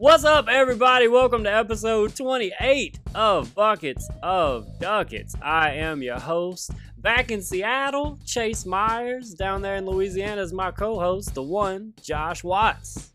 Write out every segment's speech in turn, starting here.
What's up, everybody? Welcome to episode 28 of Buckets of Duckets. I am your host. Back in Seattle, Chase Mayers. Down there in Louisiana is my co host, the one, Josh Watts.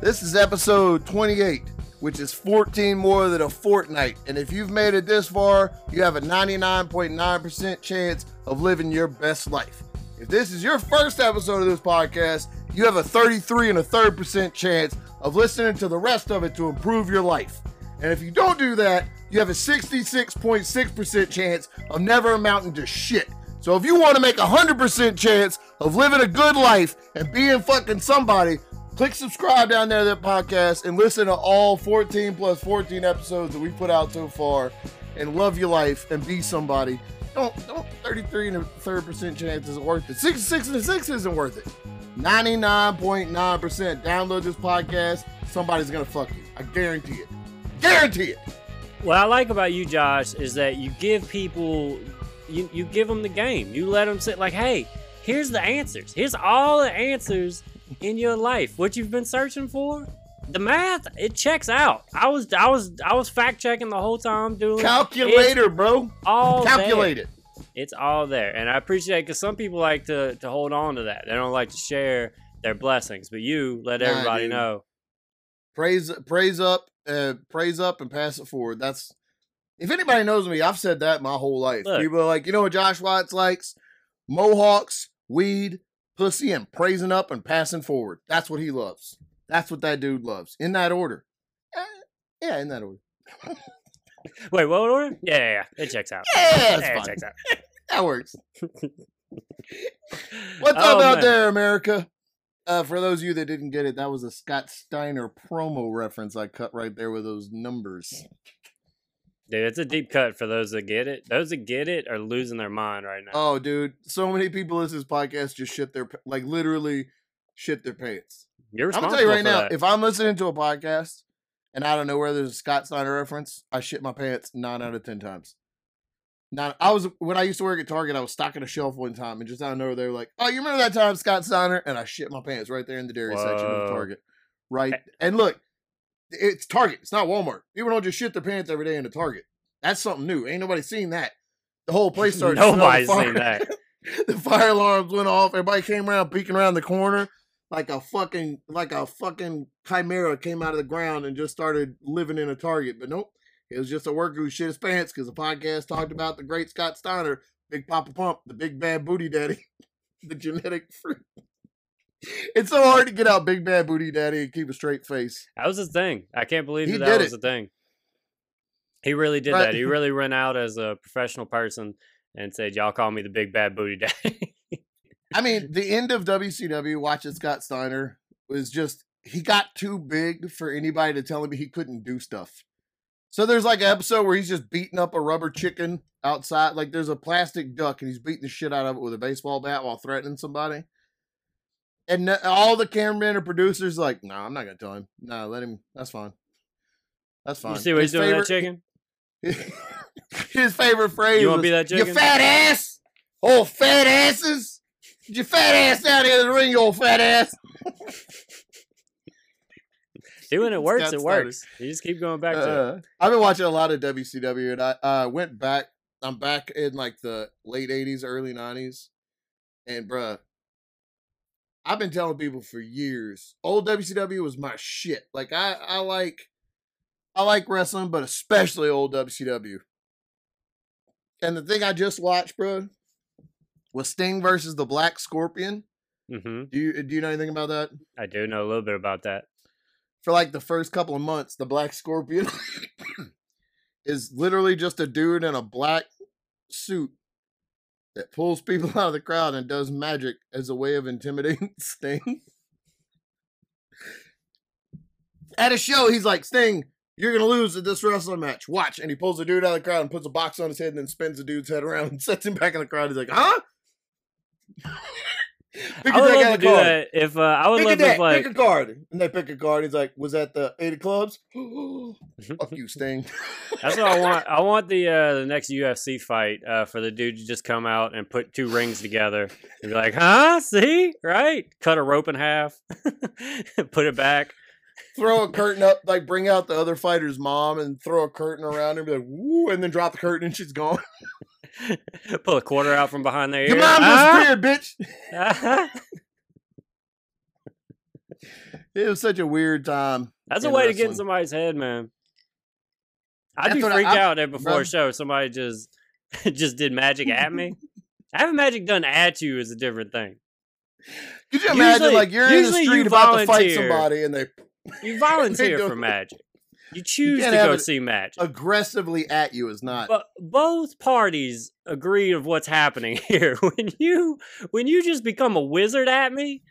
This is episode 28, which is 14 more than a fortnight. And if you've made it this far, you have a 99.9% chance of living your best life. If this is your first episode of this podcast, you have a 33 and a third percent chance of listening to the rest of it to improve your life. And if you don't do that, you have a 66.6% chance of never amounting to shit. So if you want to make a 100% chance of living a good life and being fucking somebody, click subscribe down there to that podcast and listen to all 14 plus 14 episodes that we put out so far and love your life and be somebody. Don't don't 33 and a third percent chance isn't worth it. 66 and a 6 isn't worth it. 99.9% download this podcast. Somebody's gonna fuck you. I guarantee it. Guarantee it. What I like about you, Josh, is that you give people, you, you give them the game. You let them sit like, hey, here's the answers. Here's all the answers in your life. What you've been searching for. The math, it checks out. I was, I was, I was fact checking the whole time doing Calculator, bro. all Calculate it. It's all there, and I appreciate because some people like to to hold on to that. They don't like to share their blessings, but you let Nah, everybody dude. know. praise praise up uh praise up and pass it forward. That's if anybody knows me i've said that my whole life. Look. people are like you know what josh watts likes? Mohawks weed pussy and praising up and passing forward. That's what he loves. That's what that dude loves. In that order. Eh, yeah in that order Wait, what order? Yeah, yeah, yeah. it checks out. yeah that's Yeah, it checks out. that works what's Oh, up out there america uh, for those of you that didn't get it, that was a Scott Steiner promo reference I cut right there with those numbers. Dude, it's a deep cut for those that get it. Those that get it are losing their mind right now. Oh, dude, so many people listen to this podcast just shit their like literally shit their pants. You're I'm gonna tell you right now, that. if I'm listening to a podcast and I don't know where there's a Scott Steiner reference, I shit my pants nine out of ten times. Now, I was when I used to work at Target, I was stocking a shelf one time, and just out of nowhere, they were like, "Oh, you remember that time Scott Steiner?" And I shit my pants right there in the dairy section of Target. Right, eh. and look, it's Target. It's not Walmart. People don't just shit their pants every day in the Target. That's something new. Ain't nobody seen that. The whole place started. Nobody's seen that. the fire alarms went off. Everybody came around peeking around the corner like a fucking like a fucking chimera came out of the ground and just started living in a target. But nope, it was just a worker who shit his pants because the podcast talked about the great Scott Steiner, Big Papa Pump, the big bad booty daddy, the genetic fruit. It's so hard to get out Big Bad Booty Daddy and keep a straight face. That was his thing. I can't believe that, that was the thing. He really did Right. that. He really went out as a professional person and said, "Y'all call me the big bad booty daddy." I mean, the end of WCW watching Scott Steiner was just he got too big for anybody to tell him he couldn't do stuff. So there's like an episode where he's just beating up a rubber chicken outside. Like there's a plastic duck and he's beating the shit out of it with a baseball bat while threatening somebody. And all the cameramen or producers like, no, I'm not gonna tell him. No, let him. That's fine. That's fine. you see what he's His doing with that chicken? His favorite phrase. You wanna be that You fat ass. Oh, fat asses. Get your fat ass down here in the ring, you old fat ass. See, when it works, it works. You just keep going back to it. Uh, I've been watching a lot of WCW, and I uh, went back. I'm back in like the late '80s, early '90s, and bruh, I've been telling people for years, old WCW was my shit. Like I, I like, I like wrestling, but especially old WCW. And the thing I just watched, bruh, was Sting versus the Black Scorpion. hmm Do you do you know anything about that? I do know a little bit about that. for like the first couple of months, the Black Scorpion is literally just a dude in a black suit that pulls people out of the crowd and does magic as a way of intimidating Sting. At a show, he's like, Sting, you're gonna lose at this wrestling match. Watch. And he pulls the dude out of the crowd and puts a box on his head and then spins the dude's head around and sets him back in the crowd. He's like, huh? Pick I would love to do card. that if uh, I would Pick love if like pick a card. And they pick a card. He's like, was that the eight of clubs? Fuck you, Sting. That's what I want. I want the uh, the next UFC fight uh, for the dude to just come out and put two rings together and be like, "Huh? See? Right? Cut a rope in half, put it back, throw a curtain up, like bring out the other fighter's mom and throw a curtain around her, and be like, woo, and then drop the curtain and she's gone. Pull a quarter out from behind their ear. Your mom Ah! disappeared, bitch. It was such a weird time. That's a in way to get in somebody's head, man. I'd be That's what I- freaked I'm- out there before bro. a show. Somebody just just did magic at me. Having magic done at you is a different thing. Could you imagine, Usually- like, you're in the street about to fight somebody and they You volunteer for magic. You choose can't to go see magic. aggressively at you is not. But both parties agree of what's happening here. When you when you just become a wizard at me,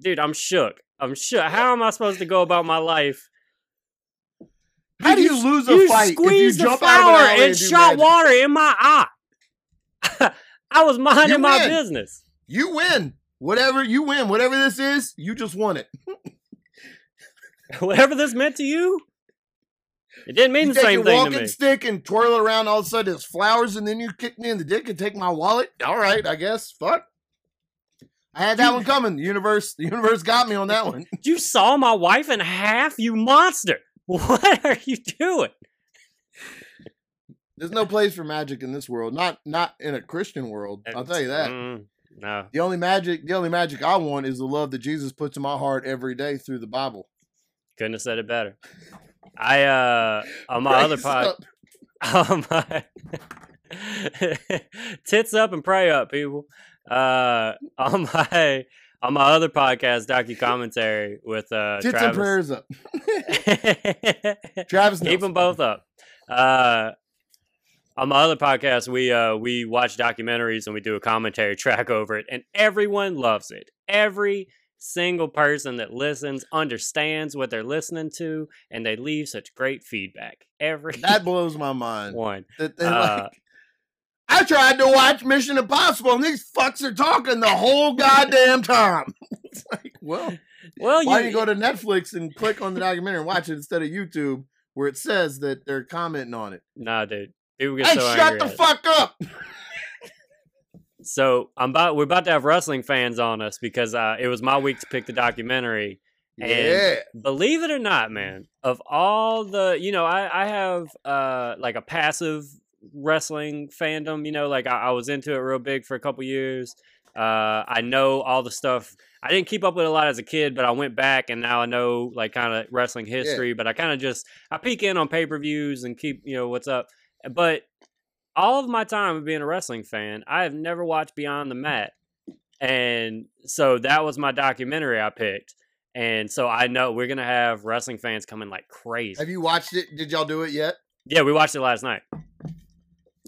dude, I'm shook. I'm shook. How am I supposed to go about my life? How do Dude, you lose a you fight if you squeezed the jump out of an flower and and shot magic? water in my eye. I was minding You my business. You win. Whatever you win, whatever this is, you just won it. Whatever this meant to you, it didn't mean You the take same your thing walking to me. stick and twirl around. All of a sudden, it's flowers, and then you kick me in the dick and take my wallet. All right, I guess. Fuck. I had that one coming. The universe, the universe got me on that one. You saw my wife in half, you monster. What are you doing? There's no place for magic in this world. Not not in a Christian world. I'll tell you that. Mm, no. The only magic, the only magic I want is the love that Jesus puts in my heart every day through the Bible. Couldn't have said it better. I uh on my other Praise pod up. on my tits up and pray up, people. Uh on my on my other podcast, Docu Commentary with uh Tits and Travis. prayers up. Travis, Keep them both up. Uh on my other podcast, we uh we watch documentaries and we do a commentary track over it, and everyone loves it. Every single person that listens understands what they're listening to, and they leave such great feedback. Every That blows my mind. one. That they Uh, like, I tried to watch Mission Impossible, and these fucks are talking the whole goddamn time. it's like, well, Well, why you, you go to Netflix and click on the documentary and watch it instead of YouTube, where it says that they're commenting on it? Nah, dude. People get Hey, so shut the it. fuck up! So I'm about we're about to have wrestling fans on us because uh, it was my week to pick the documentary. And yeah, believe it or not, man, of all the, you know, I, I have uh, like a passive wrestling fandom. You know, like I, I was into it real big for a couple years. Uh, I know all the stuff. I didn't keep up with a lot as a kid, but I went back and now I know like kind of wrestling history. But I kind of just I peek in on pay per views and keep you know what's up. But all of my time of being a wrestling fan, I have never watched Beyond the Mat, and so that was my documentary I picked. And so I know we're gonna have wrestling fans coming like crazy. have you watched it? Did y'all do it yet? Yeah, we watched it last night.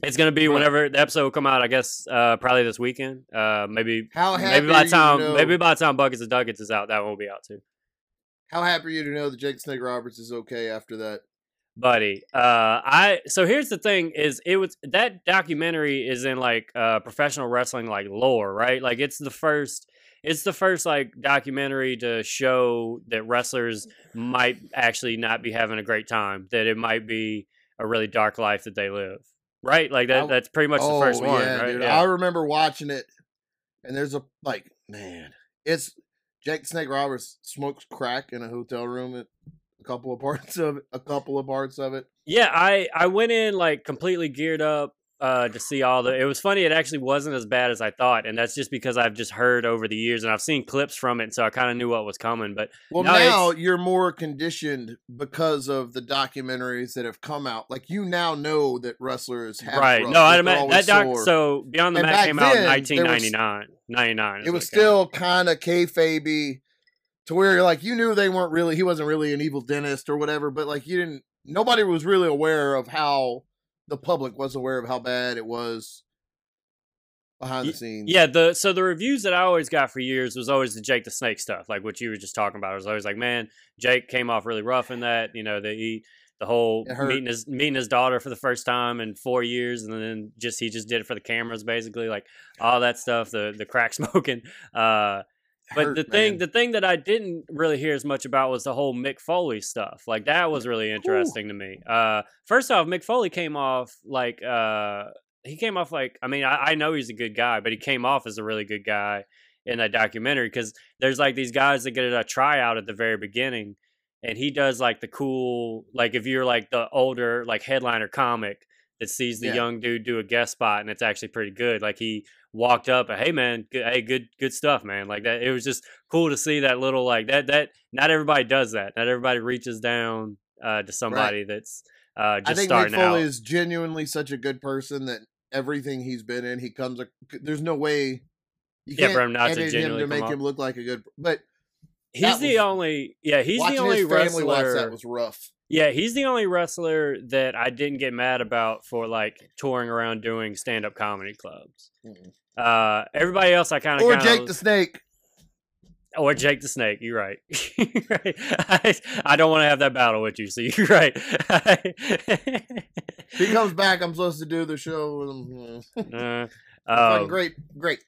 It's gonna be whenever the episode will come out. I guess uh, probably this weekend. Uh, maybe How happy maybe by you time to know, maybe by the time Buckets and Duckets is out, that one will be out too. How happy are you to know that Jake Snake Roberts is okay after that? Buddy uh i so here's the thing is it was that documentary is in like uh professional wrestling like lore right like it's the first it's the first like documentary to show that wrestlers might actually not be having a great time that it might be a really dark life that they live right like that I- that's pretty much the first one Oh, yeah, right dude. yeah. I remember watching it, and there's a like, man, it's Jake Snake Roberts smokes crack in a hotel room at a couple of parts of it. A couple of parts of it. Yeah, I I went in like completely geared up uh to see all the it was funny it actually wasn't as bad as I thought and that's just because I've just heard over the years and I've seen clips from it so I kind of knew what was coming but Well, No, now you're more conditioned because of the documentaries that have come out. Like you now know that wrestlers have right rough, no I imagine that doc sore. so Beyond the And Mat came out in then, there was- 1999 99 it was still kind of kayfabe to where you're like you knew they weren't really he wasn't really an evil dentist or whatever, but like you didn't nobody was really aware of how the public was aware of how bad it was behind the scenes. Yeah, the so the reviews that I always got for years was always the Jake the Snake stuff, like what you were just talking about. I was always like, man, Jake came off really rough in that. You know, the he, the whole meeting his meeting his daughter for the first time in four years, and then just he just did it for the cameras, basically, like all that stuff. The the crack smoking. Uh, but Hurt, the thing, man. the thing that I didn't really hear as much about was the whole Mick Foley stuff. Like that was really interesting to me. Uh, first off, Mick Foley came off like uh, he came off like I mean I, I know he's a good guy, but he came off as a really good guy in that documentary because there's like these guys that get a tryout at the very beginning, and he does like the cool like if you're like the older like headliner comic that sees the Yeah. young dude do a guest spot and it's actually pretty good. Like he walked up hey man, good, hey good good stuff man. Like that it was just cool to see that little like that that not everybody does that. Not everybody reaches down uh, to somebody that's uh, just I think Mick Foley out. is genuinely such a good person that everything he's been in, he comes. There's no way you Yeah, can't not to edit him to make him look like a good. But He's the was- only yeah, he's the only his family watch wrestler that was rough. Yeah, he's the only wrestler that I didn't get mad about for like touring around doing stand up comedy clubs. Mm-mm. Uh, everybody else I kind of Or Jake the Snake. or Jake the Snake. You're right. You're right. I, I don't want to have that battle with you, so you're right. He comes back, I'm supposed to do the show with him. Uh, um, great, great.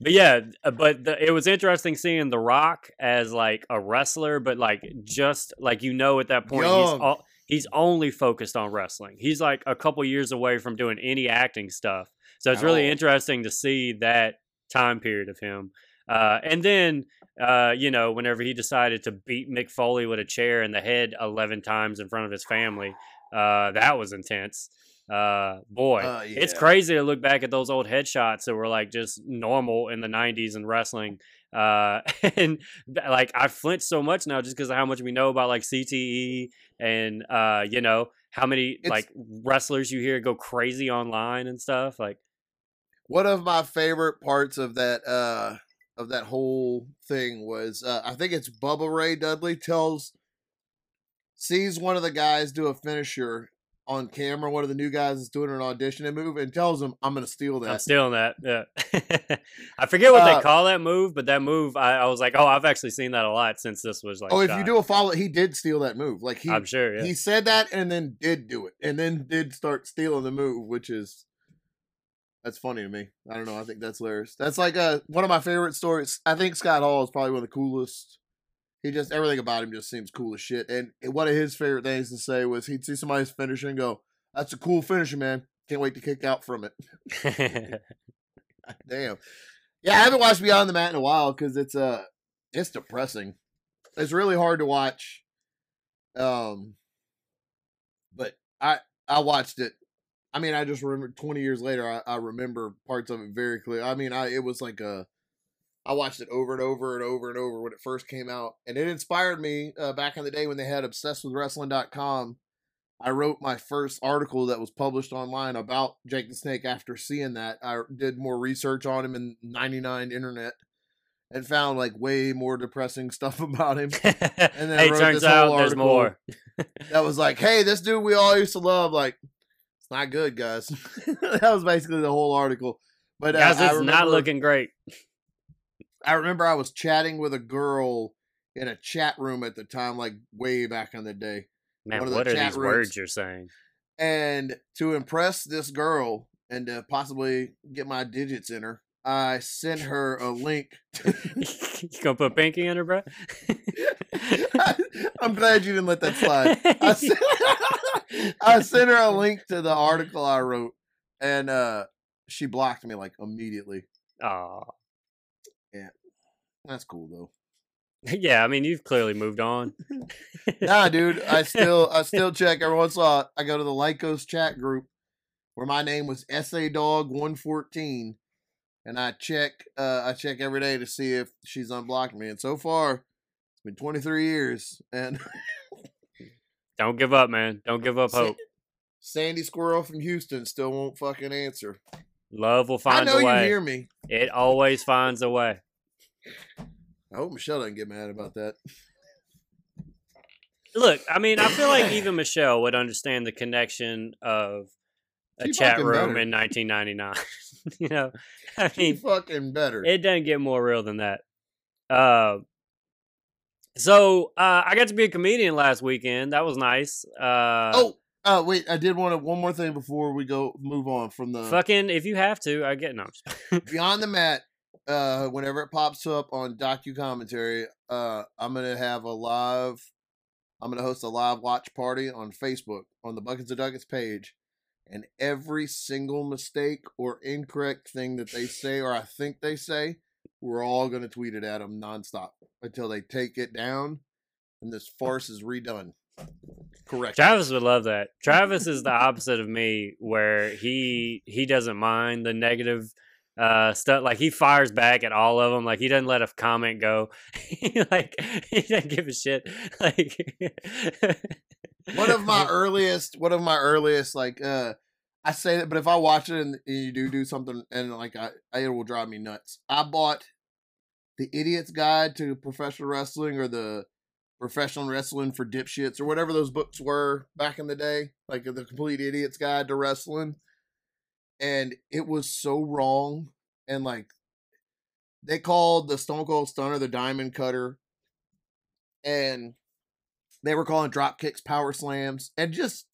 But yeah, uh, but the, it was interesting seeing The Rock as like a wrestler, but like just like you know at that point he's all, he's only focused on wrestling. He's like a couple years away from doing any acting stuff. So it's really all. interesting to see that time period of him. Uh, and then uh, you know, whenever he decided to beat Mick Foley with a chair in the head eleven times in front of his family, uh, that was intense. Uh, boy, Uh, it's crazy to look back at those old headshots that were like just normal in the 90s in wrestling uh and like i flinch so much now just because of how much we know about like cte and uh you know how many It's- like wrestlers you hear go crazy online and stuff like One of my favorite parts of that uh of that whole thing was uh, I think it's Bubba Ray Dudley tells sees one of the guys do a finisher on camera, one of the new guys is doing an audition and move and tells him, I'm gonna steal that." i'm stealing that yeah i forget what Uh, they call that move but that move I, I was like oh i've actually seen that a lot since this was like oh, if you do a follow, he did steal that move. Like he i'm sure yeah he said that and then did do it. And then did start stealing the move, which is that's funny to me. I don't know. I think that's hilarious. That's like uh one of my favorite stories. I think Scott Hall is probably one of the coolest. He just everything about him just seems cool as shit. And one of his favorite things to say was he'd see somebody's finisher and go, "That's a cool finisher, man. Can't wait to kick out from it." Damn. Yeah, I haven't watched Beyond the Mat in a while because it's uh it's depressing. It's really hard to watch. Um but I I watched it. I mean, I just remember 20 years later I, I remember parts of it very clear. I mean, I it was like a I watched it over and over and over and over when it first came out. And it inspired me uh, back in the day when they had obsessedwithwrestling.com. I wrote my first article that was published online about Jake the Snake after seeing that. I did more research on him in 99 internet and found like way more depressing stuff about him. and then hey wrote turns this whole out there's article. more That was like, hey, this dude we all used to love, like, it's not good, guys. that was basically the whole article. But uh, guys I it's not looking great I remember I was chatting with a girl in a chat room at the time, like way back in the day. man one of the what are these rooms. words you're saying And to impress this girl and to possibly get my digits in her, I sent her a link. you gonna put pinky in her, bro? I'm glad you didn't let that slide. I sent, I sent her a link to the article I wrote, and uh, she blocked me like immediately. Aw. That's cool though. yeah, I mean, you've clearly moved on. Nah, dude, I still I still check every once in a while. I go to the Lycos chat group where my name was SA Dog one fourteen, and I check uh I check every day to see if she's unblocked me. And so far, it's been twenty three years, and Don't give up, man. Don't give up hope. Sandy Squirrel from Houston still won't fucking answer. Love will find. I find know you hear me. It always finds a way. I hope Michelle doesn't get mad about that. Look, I mean, I feel like even Michelle would understand the connection of a She chat room better. in 1999. you know, I She mean, fucking better. it doesn't get more real than that. Uh, so uh, I got to be a comedian last weekend. That was nice. Uh, oh, uh, wait, I did want to one more thing before we go move on from the fucking! If you have to, I get no. Beyond the Mat, uh, whenever it pops up on docu commentary, uh, I'm gonna have a live. I'm gonna host a live watch party on Facebook on the Buckets of Duckets page, and every single mistake or incorrect thing that they say or I think they say, we're all gonna tweet it at them nonstop until they take it down. and this farce is redone. Correct. Travis would love that. Travis is the opposite of me, where he he doesn't mind the negative uh stuff. Like he fires back at all of them. Like he doesn't let a comment go. like he doesn't give a shit. Like one of my earliest, one of my earliest, like uh, I say that, but if I watch it and, and you do do something and like I, it will drive me nuts. I bought the Idiot's Guide to Professional Wrestling or the Professional Wrestling for Dipshits or whatever those books were back in the day, like the Complete Idiot's Guide to Wrestling. And it was so wrong. And like they called the Stone Cold Stunner the Diamond Cutter. And they were calling drop kicks power slams. And just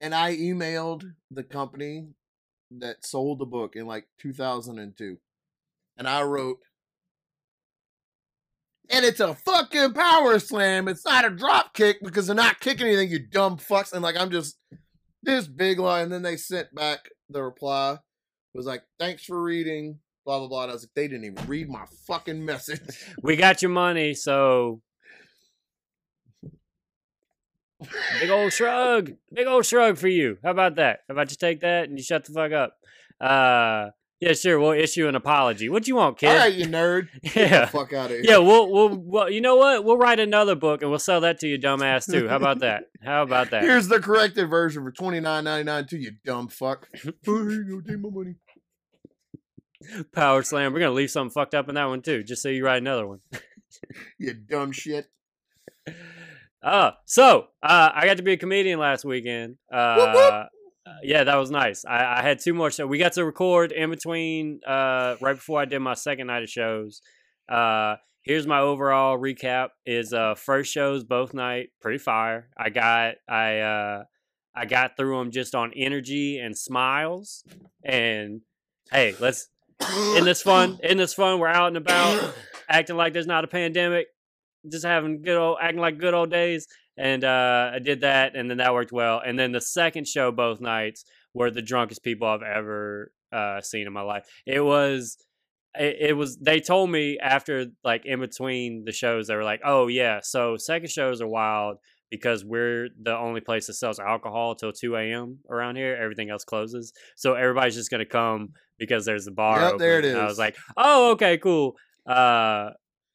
and I emailed the company that sold the book in like 2002. And I wrote, and it's a fucking power slam. It's not a drop kick because they're not kicking anything, you dumb fucks. And like, I'm just this big line. And then they sent back the reply was like, thanks for reading, blah, blah, blah. And I was like, they didn't even read my fucking message. we got your money, so Big old shrug. Big old shrug for you. How about that? How about you take that and you shut the fuck up? Uh yeah, sure. We'll issue an apology. What do you want, kid? All right, you nerd. yeah. fuck out of here. Yeah, we'll, we'll, well, you know what? We'll write another book and we'll sell that to you, dumbass, too. How about that? How about that? Here's the corrected version for twenty nine ninety nine to you, dumb fuck. oh, here you go, take my money. Power slam. We're gonna leave something fucked up in that one too, just so you write another one. you dumb shit. Uh, so uh, I got to be a comedian last weekend. Uh, whoop, whoop. Yeah, that was nice. I, I, had two more shows. We got to record in between, uh, right before I did my second night of shows. Uh, here's my overall recap: is uh, first shows both night pretty fire. I got I uh, I got through them just on energy and smiles. And hey, let's in this fun in this fun. We're out and about, acting like there's not a pandemic just having good old acting like good old days and uh, i did that and then that worked well and then the second show both nights were the drunkest people i've ever uh, seen in my life. It was it, it, was they told me after like in between the shows they were like oh yeah so second shows are wild because we're the only place that sells alcohol till 2 a.m around here everything else closes so everybody's just gonna come because there's a bar yep, open. there it is and i was like oh okay cool. Uh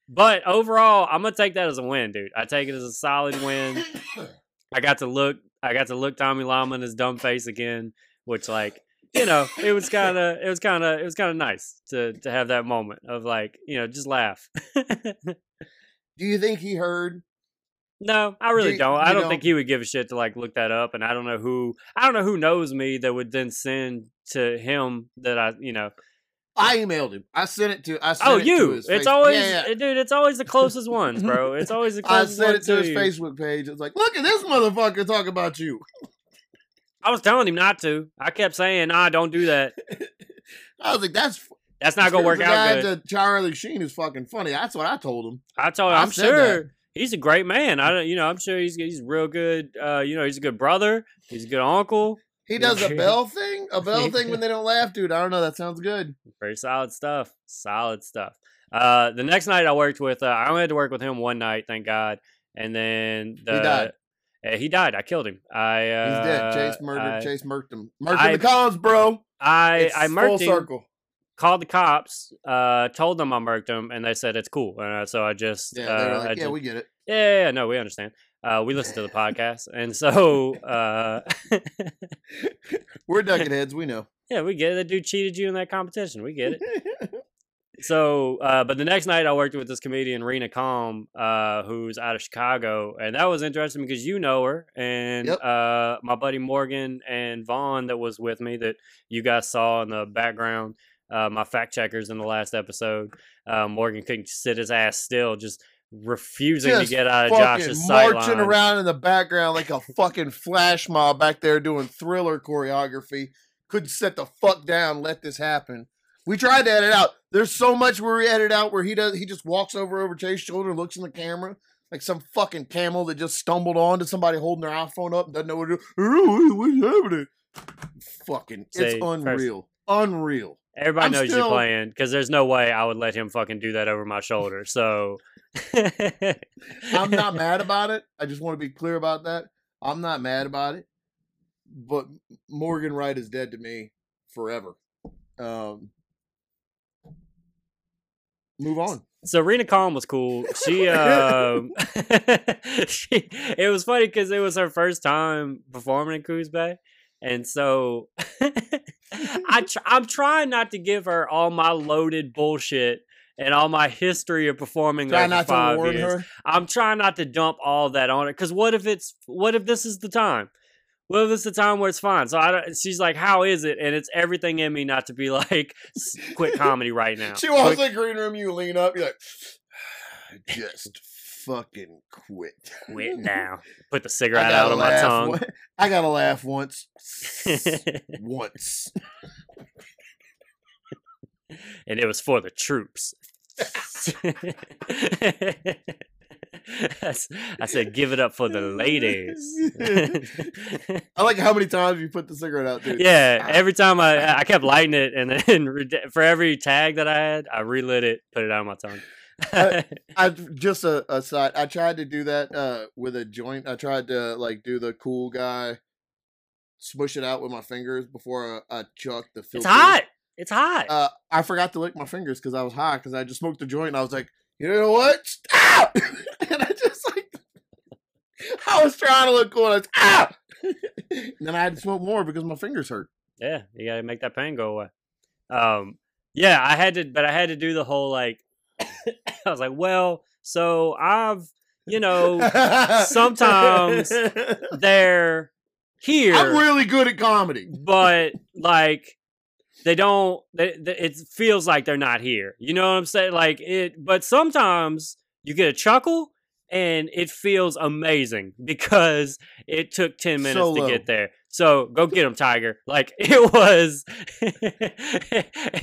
but overall, I'm gonna take that as a win, dude. I take it as a solid win. I got to look. I got to look Tommy Lama in his dumb face again, which like you know, it was kind of, it was kind of, it was kind of nice to to have that moment of like, you know, just laugh. Do you think he heard? No, I really Do, don't. I don't, don't think he would give a shit to like look that up, and I don't know who, I don't know who knows me that would then send to him that I, you know, I emailed him. I sent it to. I sent oh, it you. it's Facebook. always, yeah, yeah. dude. It's always the closest ones, bro. It's always the closest. I sent it to, his you. Facebook page. It's like, look at this motherfucker talking about you. I was telling him not to. I kept saying, "Nah, don't do that." I was like, "That's that's not gonna work out good." To Charlie Sheen is fucking funny. That's what I told him. I told him. I'm sure that. he's a great man. I don't, you know, I'm sure he's he's real good. Uh, you know, he's a good brother. He's a good uncle. He does a bell thing, a bell thing when they don't laugh, dude. I don't know. That sounds good. Very solid stuff. Solid stuff. Uh, the next night I worked with, uh, I only had to work with him one night, thank God. And then the, he died. Uh, he died. I killed him. I uh, he's dead. Chase murdered. I, Chase murked him. Murked I, the cons, bro. I it's I murked him. Circle. Called the cops. Uh, told them I murked him, and they said it's cool. And uh, so I just yeah, they were uh, like, I yeah, just, we get it. Yeah, yeah, yeah, no, we understand. Uh, we listen to the podcast, and so uh, we're ducking heads. We know. Yeah, we get it. That dude cheated you in that competition. We get it. so, uh, but the next night I worked with this comedian Rena Calm, uh, who's out of Chicago, and that was interesting because you know her, and yep. uh, my buddy Morgan and Vaughn that was with me that you guys saw in the background. Uh, my fact checkers in the last episode. Uh, Morgan couldn't sit his ass still, just refusing Just to get out of Josh's sight marching around in the background like a fucking flash mob back there doing thriller choreography. Couldn't sit the fuck down. Let this happen. We tried to edit out. There's so much where we edit out where he does. He just walks over over Chase's shoulder, and looks in the camera like some fucking camel that just stumbled onto somebody holding their iPhone up and doesn't know what to do. What's happening? Fucking, it's unreal. Unreal. Everybody I'm knows still... you're playing because there's no way I would let him fucking do that over my shoulder. So I'm not mad about it. I just want to be clear about that. I'm not mad about it. But Morgan Wright is dead to me forever. Um, move on. So Rena Calm was cool. She, um, she, it was funny because it was her first time performing in Coos Bay, and so I, tr- I'm trying not to give her all my loaded bullshit and all my history of performing Try over not five years. her. I'm trying not to dump all that on it because what if it's what if this is the time? What if it's the time where it's fine? So I don't, she's like, "How is it?" And it's everything in me not to be like, "Quit comedy right now." She walks in the green room, you lean up, you're like, just fucking quit. quit now. Put the cigarette out on my tongue. one- I gotta laugh once. once. and it was for the troops. I I said, "Give it up for the ladies." I like how many times you put the cigarette out, dude. yeah, every time I I kept lighting it, and then for every tag that I had, I relit it, put it out on my tongue. I just a, a side. I tried to do that uh, with a joint. I tried to like do the cool guy, smush it out with my fingers before I, I chucked the filter. it's hot. It's hot. Uh, I forgot to lick my fingers because I was high because I just smoked the joint. and I was like, you know what? Stop! and I just like, I was trying to look cool. And I was, ah! and then I had to smoke more because my fingers hurt. Yeah, you gotta make that pain go away. Um, yeah, I had to, but I had to do the whole like. I was like, well, so I've, you know, sometimes they're here, I'm really good at comedy. but like they don't. They, they, it feels like they're not here. You know what I'm saying? Like it, but sometimes you get a chuckle. And it feels amazing because it took 10 minutes to get there. So go get him, Tiger. Like it was,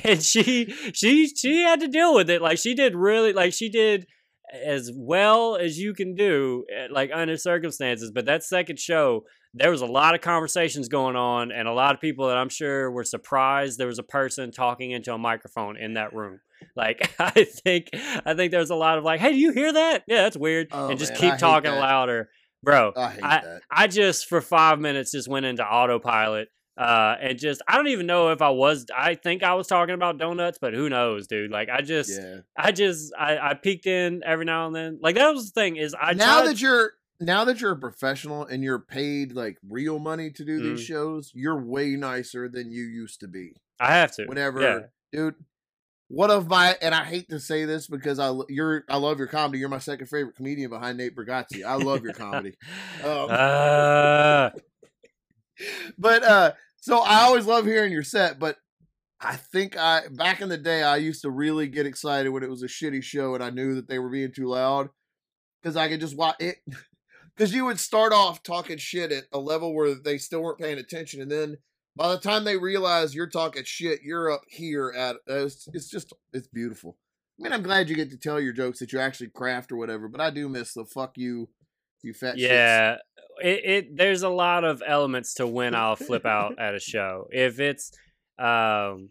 and she she she had to deal with it. Like she did really like she did as well as you can do, eh, like under circumstances. But that second show, there was a lot of conversations going on, and a lot of people that I'm sure were surprised there was a person talking into a microphone in that room. Like I think I think there's a lot of like, hey, do you hear that? Yeah, that's weird, Oh, and just man, keep hate talking louder, bro. I I-. I just for five minutes just went into autopilot. Uh, and just I don't even know if I was. I think I was talking about donuts, but who knows, dude? Like I just, Yeah. I just, I, I peeked in every now and then. Like that was the thing is I now tried- that you're now that you're a professional and you're paid like real money to do these Mm. shows, you're way nicer than you used to be. I have to. Whenever, yeah. dude. One of my and I hate to say this because I you're I love your comedy. You're my second favorite comedian behind Nate Bargatze. I love your comedy. Um, Uh, but uh so I always love hearing your set, but I think I back in the day I used to really get excited when it was a shitty show and I knew that they were being too loud cuz I could just watch it cuz you would start off talking shit at a level where they still weren't paying attention and then by the time they realize you're talking shit, you're up here at uh, it's, it's just it's beautiful. I mean, I'm glad you get to tell your jokes that you actually craft or whatever, but I do miss the fuck you you fat yeah. It, it there's a lot of elements to when I'll flip out at a show. If it's um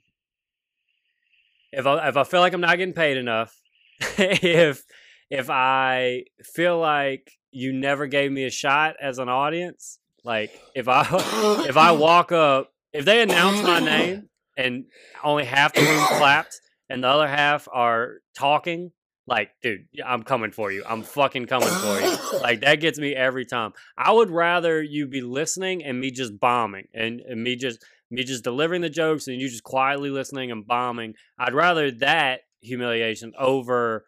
if I if I feel like I'm not getting paid enough, if if I feel like you never gave me a shot as an audience, like if I if I walk up, if they announce my name and only half the room claps and the other half are talking, like, dude, I'm coming for you. I'm fucking coming for you. Like that gets me every time. I would rather you be listening and me just bombing and, and me just me just delivering the jokes and you just quietly listening and bombing. I'd rather that humiliation over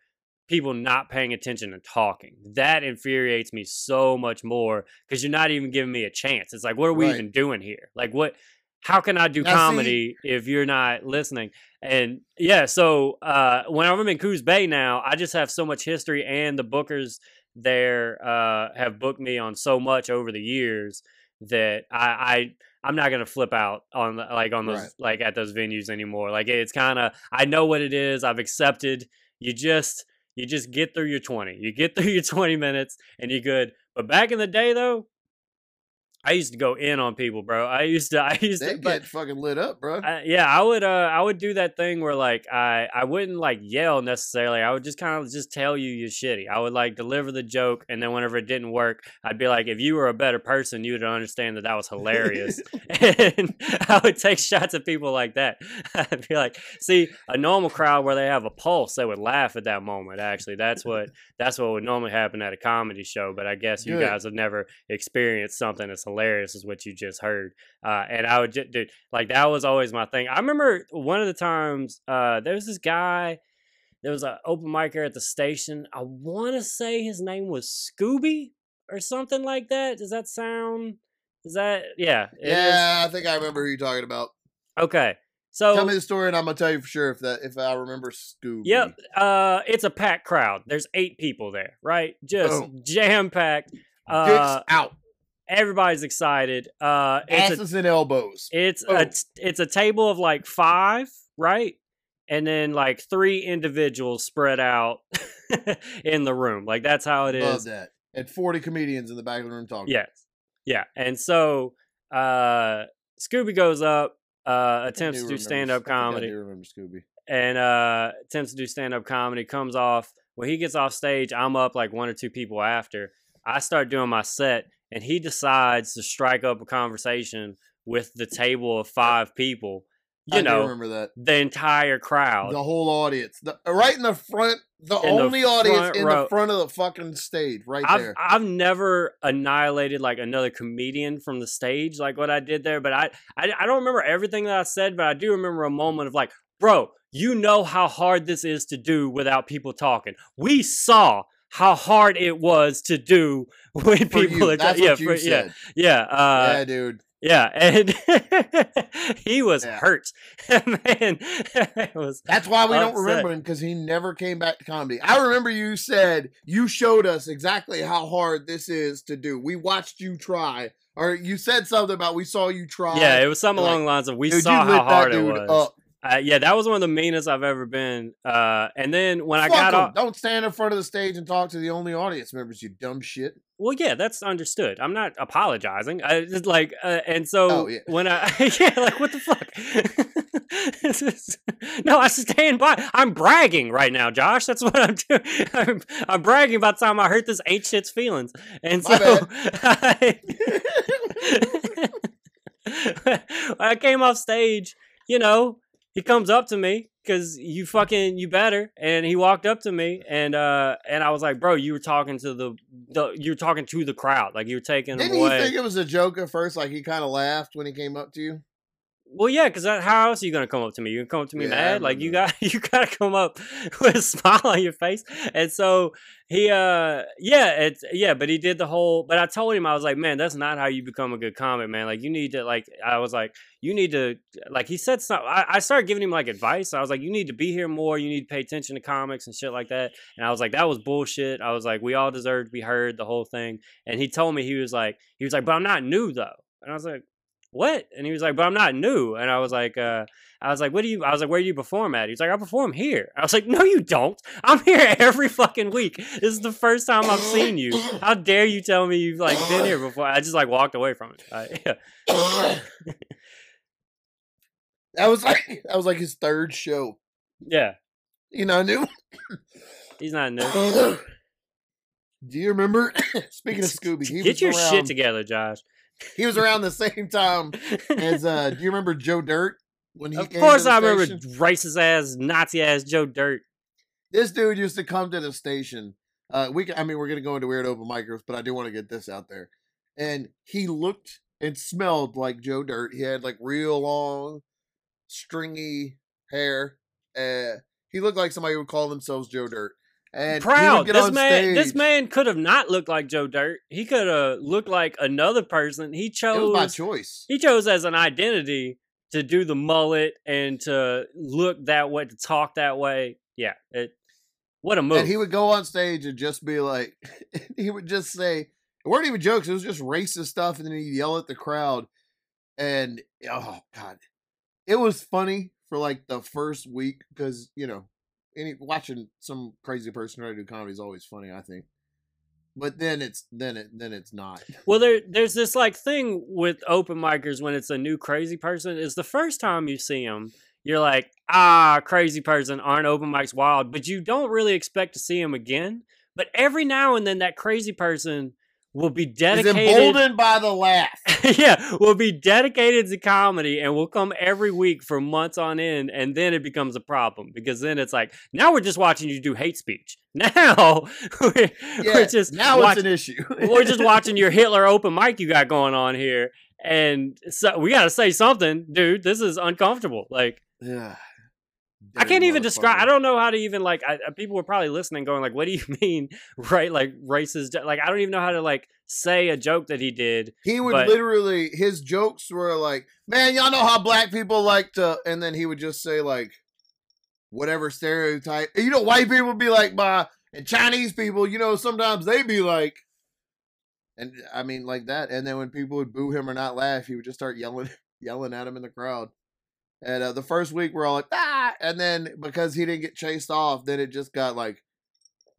people not paying attention and talking. That infuriates me so much more because you're not even giving me a chance. It's like, what are we Right. even doing here? Like, what? How can I do Now, see- comedy if you're not listening? And yeah, so uh, when I'm in Coos Bay now, I just have so much history, and the bookers there uh, have booked me on so much over the years that I, I I'm not gonna flip out on like on those Right. like at those venues anymore. Like it's kind of I know what it is. I've accepted. You just you just get through your 20. You get through your 20 minutes and you're good. But back in the day though, I used to go in on people, bro. I used to, I used They to, get fucking lit up, bro. I, yeah, I would, uh, I would do that thing where like I, I wouldn't like yell necessarily. I would just kind of just tell you you're shitty. I would like deliver the joke, and then whenever it didn't work, I'd be like, if you were a better person, you would understand that that was hilarious. and I would take shots at people like that. I'd be like, see, a normal crowd where they have a pulse, they would laugh at that moment. Actually, that's what that's what would normally happen at a comedy show. But I guess you Good. guys have never experienced something hilarious as what you just heard. Uh, and I would just, dude, like that was always my thing. I remember one of the times uh, there was this guy. There was an open micer at the station. I want to say his name was Scooby or something like that. Does that sound? Is that yeah? it is. yeah, I think I remember who you're talking about. Okay. So Tell me the story, and I'm gonna tell you for sure if that if I remember Scooby. Yep. Uh, it's a packed crowd. There's eight people there, right? Just Boom. jam packed. Dicks Uh, out, everybody's excited. Uh, it's a, and elbows. it's a it's a table of like five, right? And then like three individuals spread out in the room. Like that's how it Love is. that. And 40 comedians in the back of the room talking. Yes. Yeah. And so uh, Scooby goes up, uh, attempts to do stand up I I comedy. do remember Scooby. and uh attempts to do stand-up comedy comes off when he gets off stage i'm up like one or two people after i start doing my set and he decides to strike up a conversation with the table of five people you I know remember that. the entire crowd The whole audience, the, right in the front, the In the only audience in row. the front of the fucking stage, right I've, there. I've never annihilated like another comedian from the stage like what I did there, but I, I I don't remember everything that I said, but I do remember a moment of like, bro, you know how hard this is to do without people talking. We saw how hard it was to do when For people you. are That's yeah, for- yeah, yeah, uh, yeah, dude. yeah, and he was Yeah. hurt, man. was That's why we don't remember him because he never came back to comedy. I remember you said you showed us exactly how hard this is to do. We watched you try, or you said something about we saw you try. yeah, it was something like, along the lines of we Dude, saw how hard that it was. up. Uh, yeah, that was one of the meanest I've ever been. Uh, and then when I got off, Don't stand in front of the stage and talk to the only audience members. You dumb shit. well, yeah, that's understood. I'm not apologizing. I just like, uh, and so Oh, yeah. when I, yeah, like what the fuck? Is- no, I stand by. I'm bragging right now, Josh. That's what I'm doing. I'm, I'm bragging about the time I hurt this ain't shit's feelings, and My so I, I came off stage, you know, he comes up to me because you fucking you better, and he walked up to me, and uh, and I was like, bro, you were talking to the, the you were talking to the crowd, like you were taking Didn't he think it was a joke at first? Like he kind of laughed when he came up to you. Well, yeah, because how else are you gonna come up to me? You gonna come up to me Yeah, mad? Like you got you gotta come up with a smile on your face, and so he uh yeah it's yeah but he did the whole but i told him i was like man that's not how you become a good comic man. Like you need to like i was like you need to like he said something I, I started giving him like advice. I was like you need to be here more. You need to pay attention to comics and shit like that. And i was like that was bullshit. I was like we all deserve to be heard the whole thing. And he told me he was like he was like but i'm not new though. And i was like what and he was like but i'm not new and i was like uh I was like, what do you, I was like, where do you perform at? He's like, I perform here. I was like, no, you don't. I'm here every fucking week. This is the first time I've seen you. How dare you tell me you've like been here before? I just like walked away from it. Uh, yeah. that was like that was like his third show. Yeah. You know, new. He's not new. Do you remember? Speaking of Scooby, he Get your around, shit together, Josh. He was around the same time as. uh Do you remember Joe Dirt when he? of course I remember racist ass, Nazi ass Joe Dirt. This dude used to come to the station. Uh, we, I mean, we're gonna go into weird open micers, but I do want to get this out there. And he looked and smelled like Joe Dirt. He had like real long, stringy hair. Uh, he looked like somebody who would call themselves Joe Dirt. And Proud. This man this man could have not looked like Joe Dirt. He could have looked like another person. He It was my choice. he chose as an identity to do the mullet and to look that way, to talk that way. Yeah, it. What a move! And he would go on stage and just be like, he would just say, it weren't even jokes. It was just racist stuff. And then he'd yell at the crowd. And oh, God. It was funny for like the first week because, you know, any watching some crazy person try to do comedy is always funny, I think. but then it's then it then it's not. Well, there there's this like thing with open micers when it's a new crazy person. Is the first time you see them, you're like, ah, crazy person, aren't open mics wild? But you don't really expect to see them again. But every now and then, that crazy person will be dedicated. emboldened by the laugh. yeah, will be dedicated to comedy and will come every week for months on end, and then it becomes a problem because then it's like now we're just watching you do hate speech. Now we're, Yeah, we're just now watch- it's an issue. we're just watching your Hitler open mic you got going on here, and so we got to say something, dude. This is uncomfortable. Like yeah. I can't even describe. I don't know how to even like. I, I- people were probably listening, going like, "What do you mean, right? Like racist? Like I don't even know how to like say a joke that he did." He would but- literally his jokes were like, "Man, y'all know how black people like to," and then he would just say like, whatever stereotype. You know, white people would be like, "Bah," and Chinese people, you know, sometimes they be like, and I mean like that. And then when people would boo him or not laugh, he would just start yelling, yelling at him in the crowd. And uh, the first week we're all like, ah, and then because he didn't get chased off, then it just got like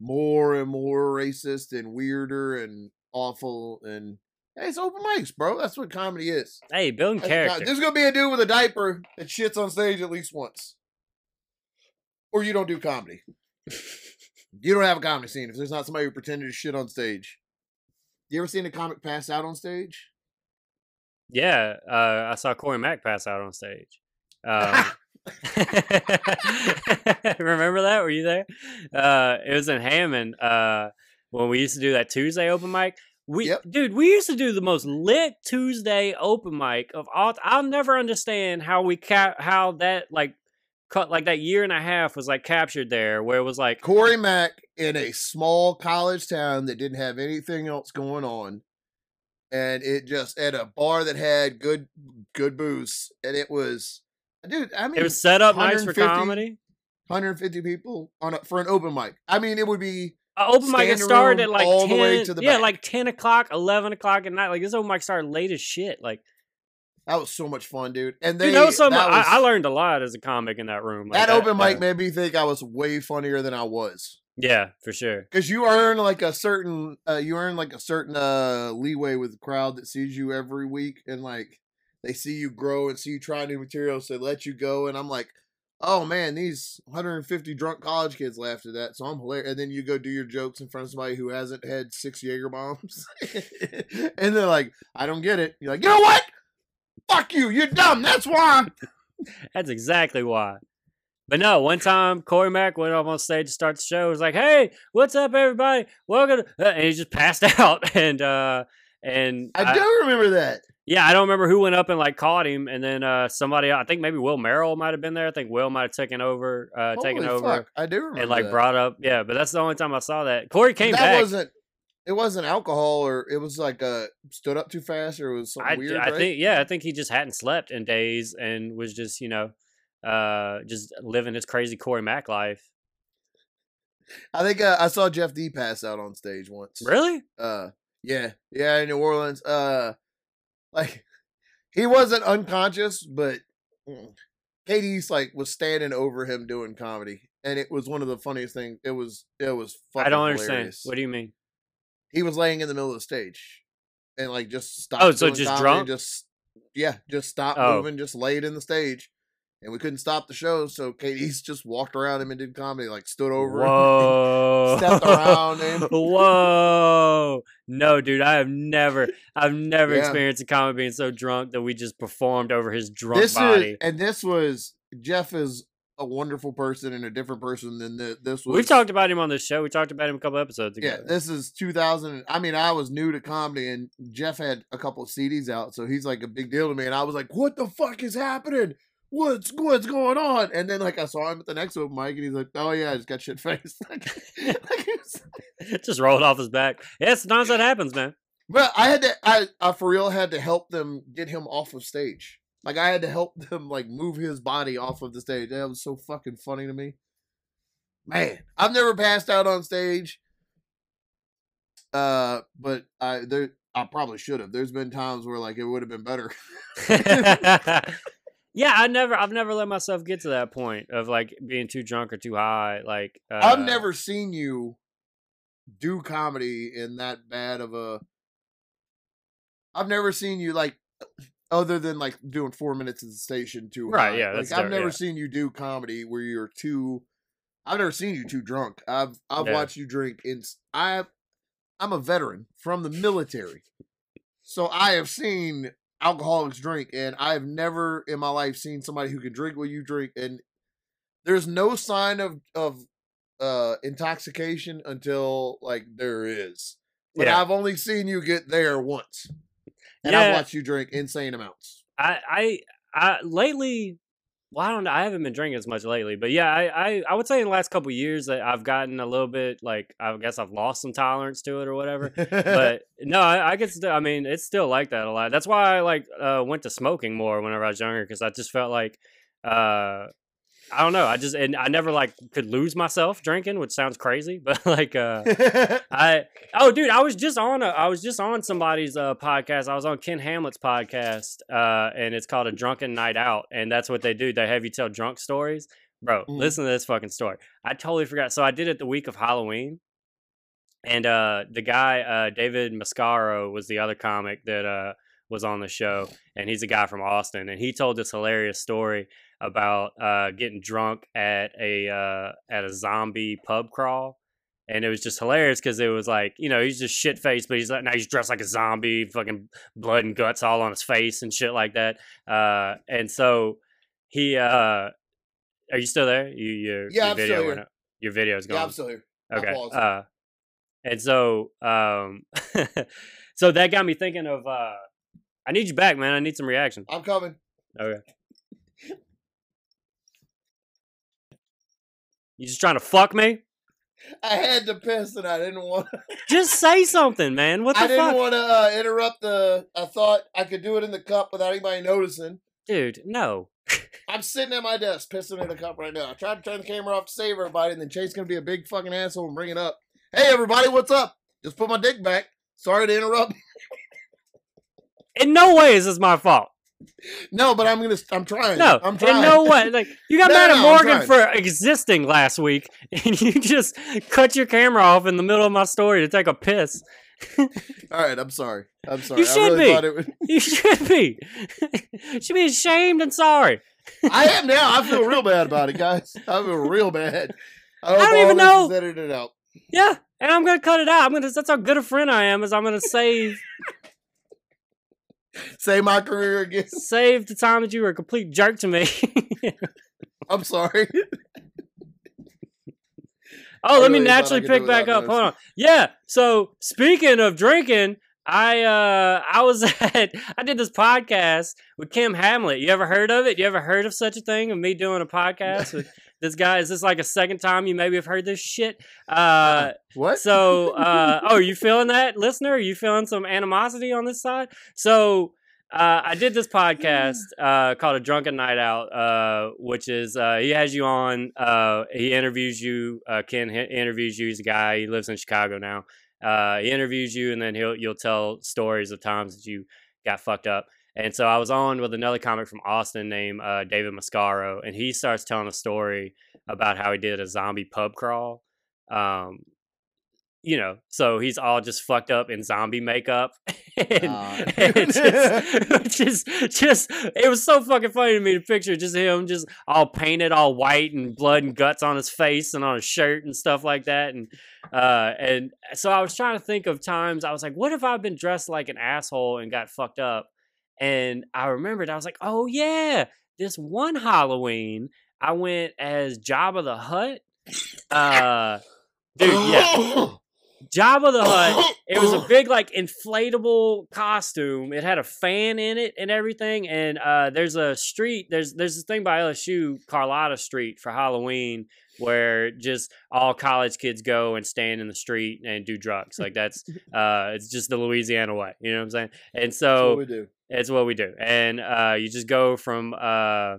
more and more racist and weirder and awful and hey, it's open mics, bro. That's what comedy is. Hey, building That's character. There's gonna be a dude with a diaper that shits on stage at least once, or you don't do comedy. you don't have a comedy scene if there's not somebody who pretended to shit on stage. You ever seen a comic pass out on stage? Yeah, uh, I saw Corey Mack pass out on stage. Um, remember that? Were you there? Uh, it was in Hammond uh, when we used to do that Tuesday open mic. We, Yep. dude, we used to do the most lit Tuesday open mic of all. I'll never understand how we cap how that like cut like that year and a half was like captured there, where it was like Corey Mack in a small college town that didn't have anything else going on, and it just at a bar that had good good booze, and it was, dude. I mean, it was set up nice for 150 comedy. 150 people on a, for an open mic. I mean, it would be Uh, open mic Standing started at like all the 10, way to the yeah, back. like 10 o'clock, 11 o'clock at night. Like this open mic started late as shit. Like, that was so much fun, dude. And they that was so. I, I learned a lot as a comic in that room. Like, that open mic uh, made me think I was way funnier than I was. Yeah, for sure. Because you earn like a certain, uh, you earn like a certain uh leeway with the crowd that sees you every week, and like they see you grow and see you try new material, so they let you go. And I'm like, oh man, these 150 drunk college kids laughed at that, so I'm hilarious. And then you go do your jokes in front of somebody who hasn't had six Jaeger bombs, and they're like, I don't get it. You're like, you know what? Fuck you, you're dumb. That's why. That's exactly why. But no, one time Corey Mack went up on stage to start the show. He was like, "Hey, what's up, everybody? Welcome," to-" and he just passed out. And uh, and I do remember that. Yeah, I don't remember who went up and like caught him. And then uh, somebody, I think maybe Will Merrill might have been there. I think Will might have taken over, uh, taken Holy over. I do remember and like that. brought up yeah but that's the only time i saw that corey came that back wasn't it wasn't alcohol or it was like uh stood up too fast or it was something I, weird I right? think yeah i think he just hadn't slept in days and was just you know uh just living his crazy corey mack life i think uh, i saw jeff d pass out on stage once really uh yeah yeah in new orleans uh like he wasn't unconscious but mm, katie's like was standing over him doing comedy and it was one of the funniest things it was it was fucking i don't understand what do you mean he was laying in the middle of the stage and like just stopped. Oh, so just drunk? Just yeah, just stopped Oh. moving, just laid in the stage, and we couldn't stop the show. So Katie's just walked around him and did comedy, like stood over him, whoa stepped around him. whoa no dude i have never i've never Yeah. experienced a comic being so drunk that we just performed over his drunk this body is and this was Jeff is a wonderful person and a different person than the, this was. we've talked about him on this show we talked about him a couple episodes ago Yeah, this is 2000. I mean, I was new to comedy, and Jeff had a couple of CDs out, so he's like a big deal to me. And I was like, "What the fuck is happening? What's what's going on?" And then like I saw him at the next open mic, and he's like, "Oh yeah, I just got shit faced." like, like just rolled off his back yeah sometimes that happens man but I had to, I, I for real had to help them get him off of stage. Like I had to help them like move his body off of the stage. That was so fucking funny to me. Man, I've never passed out on stage. Uh, but I there I probably should have. There's been times where like it would have been better. yeah, I never, I've never let myself get to that point of like being too drunk or too high. Like uh, I've never seen you do comedy in that bad of a. I've never seen you like, other than like doing four minutes at the station too. Right, high. yeah, Like I've never yeah. seen you do comedy where you're too. I've never seen you too drunk. I've I've Yeah. watched you drink. In I, I'm a veteran from the military, so I have seen alcoholics drink, and I have never in my life seen somebody who can drink what you drink, and there's no sign of of uh intoxication until like there is. But Yeah. I've only seen you get there once, and Yeah. I've watched you drink insane amounts. I, I, I lately, well, I don't know. I haven't been drinking as much lately, but yeah, I, I, I would say in the last couple years that I've gotten a little bit like I guess I've lost some tolerance to it or whatever. but no, I, I get still. I mean, it's still like that a lot. That's why I like uh, went to smoking more whenever I was younger because I just felt like uh, I don't know. I just and I never like could lose myself drinking, which sounds crazy, but like uh, I oh dude, I was just on a I was just on somebody's uh, podcast. I was on Ken Hamlet's podcast, uh, and it's called a drunken night out, and that's what they do. They have you tell drunk stories. Bro, Mm. listen to this fucking story. I totally forgot. So I did it the week of Halloween. And uh the guy, uh David Mascaro was the other comic that uh was on the show, and he's a guy from Austin, and he told this hilarious story about uh getting drunk at a uh at a zombie pub crawl. And it was just hilarious because it was like, you know, he's just shit faced, but he's like now he's dressed like a zombie, fucking blood and guts all on his face and shit like that. Uh and so he uh are you still there? You your, Yeah, your I'm video still went. Your video's gone. yeah, I'm still here. Okay. Uh, and so, um, so that got me thinking of. Uh, I need you back, man. I need some reaction. I'm coming. Okay. You just trying to fuck me? I had to piss, and I didn't want. to. Just say something, man. What the fuck? I didn't fuck, want to uh, interrupt the. I thought I could do it in the cup without anybody noticing. dude? No. I'm sitting at my desk pissing in a cup right now. I tried to turn the camera off to save everybody, and then Chase gonna be a big fucking asshole and bring it up. Hey everybody, what's up? Just put my dick back. Sorry to interrupt. In no way is this my fault. No, but I'm gonna. I'm trying. No, I'm trying. in no way. Like you got No, mad at I'm Morgan for existing last week, and you just cut your camera off in the middle of my story to take a piss. All right, I'm sorry. I'm sorry. You I should really be. would. You should be. you should be ashamed and sorry. I am now. I feel real bad about it, guys. I feel real bad. I, hope don't even know. edited out. Yeah, and I'm gonna cut it out. I'm gonna. That's how good a friend I am. Is I'm gonna save Say my career again. save the time that you were a complete jerk to me. I'm sorry. oh, let me really I naturally pick back up. Hold on. Yeah. So speaking of drinking, I uh I was at I did this podcast with Ken Hamlet. You ever heard of it? You ever heard of such a thing of me doing a podcast with this guy? Is this like a second time you maybe have heard this shit? Uh What? So, uh, oh, are you feeling that, listener? Are you feeling some animosity on this side? So, uh, I did this podcast uh, called A Drunken Night Out, uh, which is uh, he has you on. Uh, he interviews you. Uh, Ken hi- interviews you. He's a guy. He lives in Chicago now. Uh, he interviews you, and then he'll you'll tell stories of times that you got fucked up. And so I was on with another comic from Austin named uh, David Mascaro, and he starts telling a story about how he did a zombie pub crawl. Um, you know, so he's all just fucked up in zombie makeup, and, Ah. and just, just, just, it was so fucking funny to me to picture just him, just all painted, all white and blood and guts on his face and on his shirt and stuff like that, and uh, and so I was trying to think of times I was like, what if I've been dressed like an asshole and got fucked up, and I remembered I was like, oh yeah, this one Halloween I went as Jabba the Hutt, uh, dude, yeah. Jabba the Hutt. It was a big like inflatable costume. It had a fan in it and everything. And uh, there's a street. There's there's this thing by LSU, Carlotta Street, for Halloween, where just all college kids go and stand in the street and do drugs. Like that's uh, it's just the Louisiana way. You know what I'm saying? And so we do. It's what we do. And uh, you just go from uh,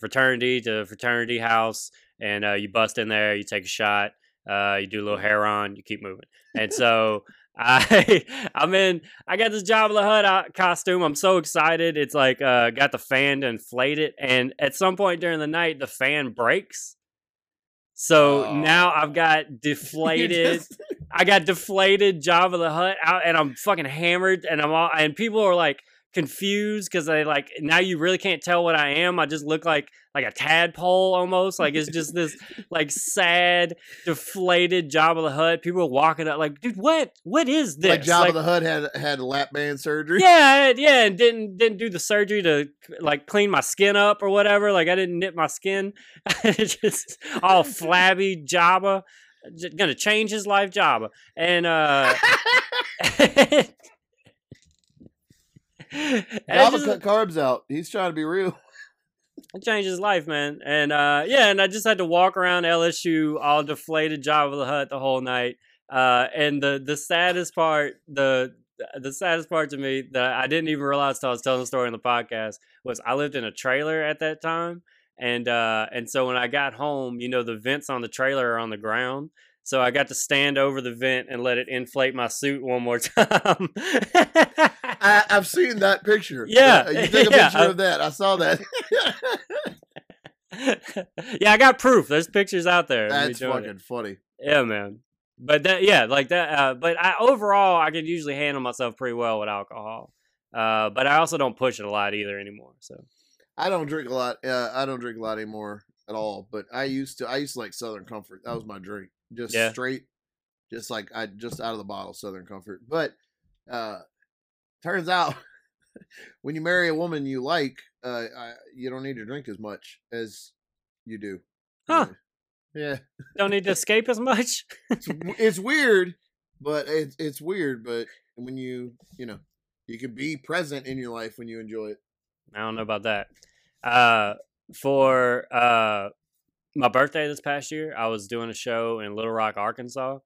fraternity to fraternity house, and uh, you bust in there, you take a shot, uh, you do a little hair on, you keep moving. And so I, I'm in. I got this Jabba the Hutt out- costume. I'm so excited. It's like uh, got the fan to inflate it, and at some point during the night, the fan breaks. So Oh. now I've got deflated. just- I got deflated Jabba the Hutt out, and I'm fucking hammered, and I'm all, and people are like confused because they like now you really can't tell what I am. I just look like like a tadpole almost. Like it's just this like sad, deflated Jabba the Hutt. People are walking up like, dude, what what is this? Like Jabba the Hutt had had lap band surgery. Yeah, yeah, and didn't didn't do the surgery to like clean my skin up or whatever. Like I didn't nip my skin. just all flabby Jabba. Gonna change his life, Jabba, and uh. Jabba cut carbs out. He's trying to be real. It changed his life, man. And uh, yeah, and I just had to walk around LSU all deflated, Jabba the Hutt the whole night. Uh, and the the saddest part, the the saddest part to me that I didn't even realize until I was telling the story in the podcast was I lived in a trailer at that time, and uh, and so when I got home, you know, the vents on the trailer are on the ground. So I got to stand over the vent and let it inflate my suit one more time. I, have seen that picture. Yeah, you took a yeah. picture of that. I saw that. yeah, I got proof. There's pictures out there. That's fucking it. funny. Yeah, man. But that, yeah, like that. Uh, but I, overall, I can usually handle myself pretty well with alcohol. Uh, but I also don't push it a lot either anymore. So I don't drink a lot. Uh, I don't drink a lot anymore at all. But I used to. I used to like Southern Comfort. That was my drink. Just Yeah. straight, just like I just out of the bottle, Southern Comfort. But uh turns out, when you marry a woman you like, uh, I, you don't need to drink as much as you do. Huh. Yeah, don't need to escape as much. it's, it's weird, but it's it's weird. But when you you know you can be present in your life when you enjoy it. I don't know about that. Uh, for uh, my birthday this past year, I was doing a show in Little Rock, Arkansas.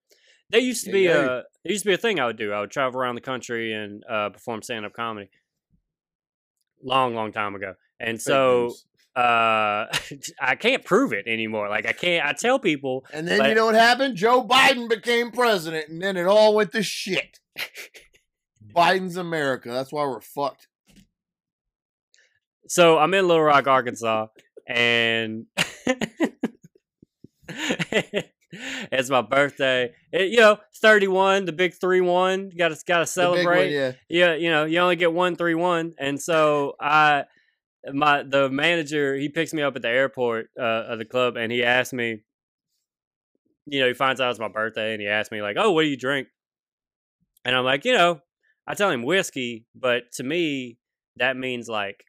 There used to be hey. a there used to be a thing I would do. I would travel around the country and uh, perform stand up comedy. Long, long time ago, and so uh, I can't prove it anymore. Like I can't. I tell people, and then but- you know what happened? Joe Biden became president, and then it all went to shit. Biden's America. That's why we're fucked. So I'm in Little Rock, Arkansas, and it's my birthday. It, you know, 31, the big three one. Got to got to big one, celebrate. yeah. yeah, you know, you only get one three one, and so I, my the manager, he picks me up at the airport uh, of the club, and he asked me, you know, he finds out it's my birthday, and he asked me like, "Oh, what do you drink?" And I'm like, you know, I tell him whiskey, but to me that means like,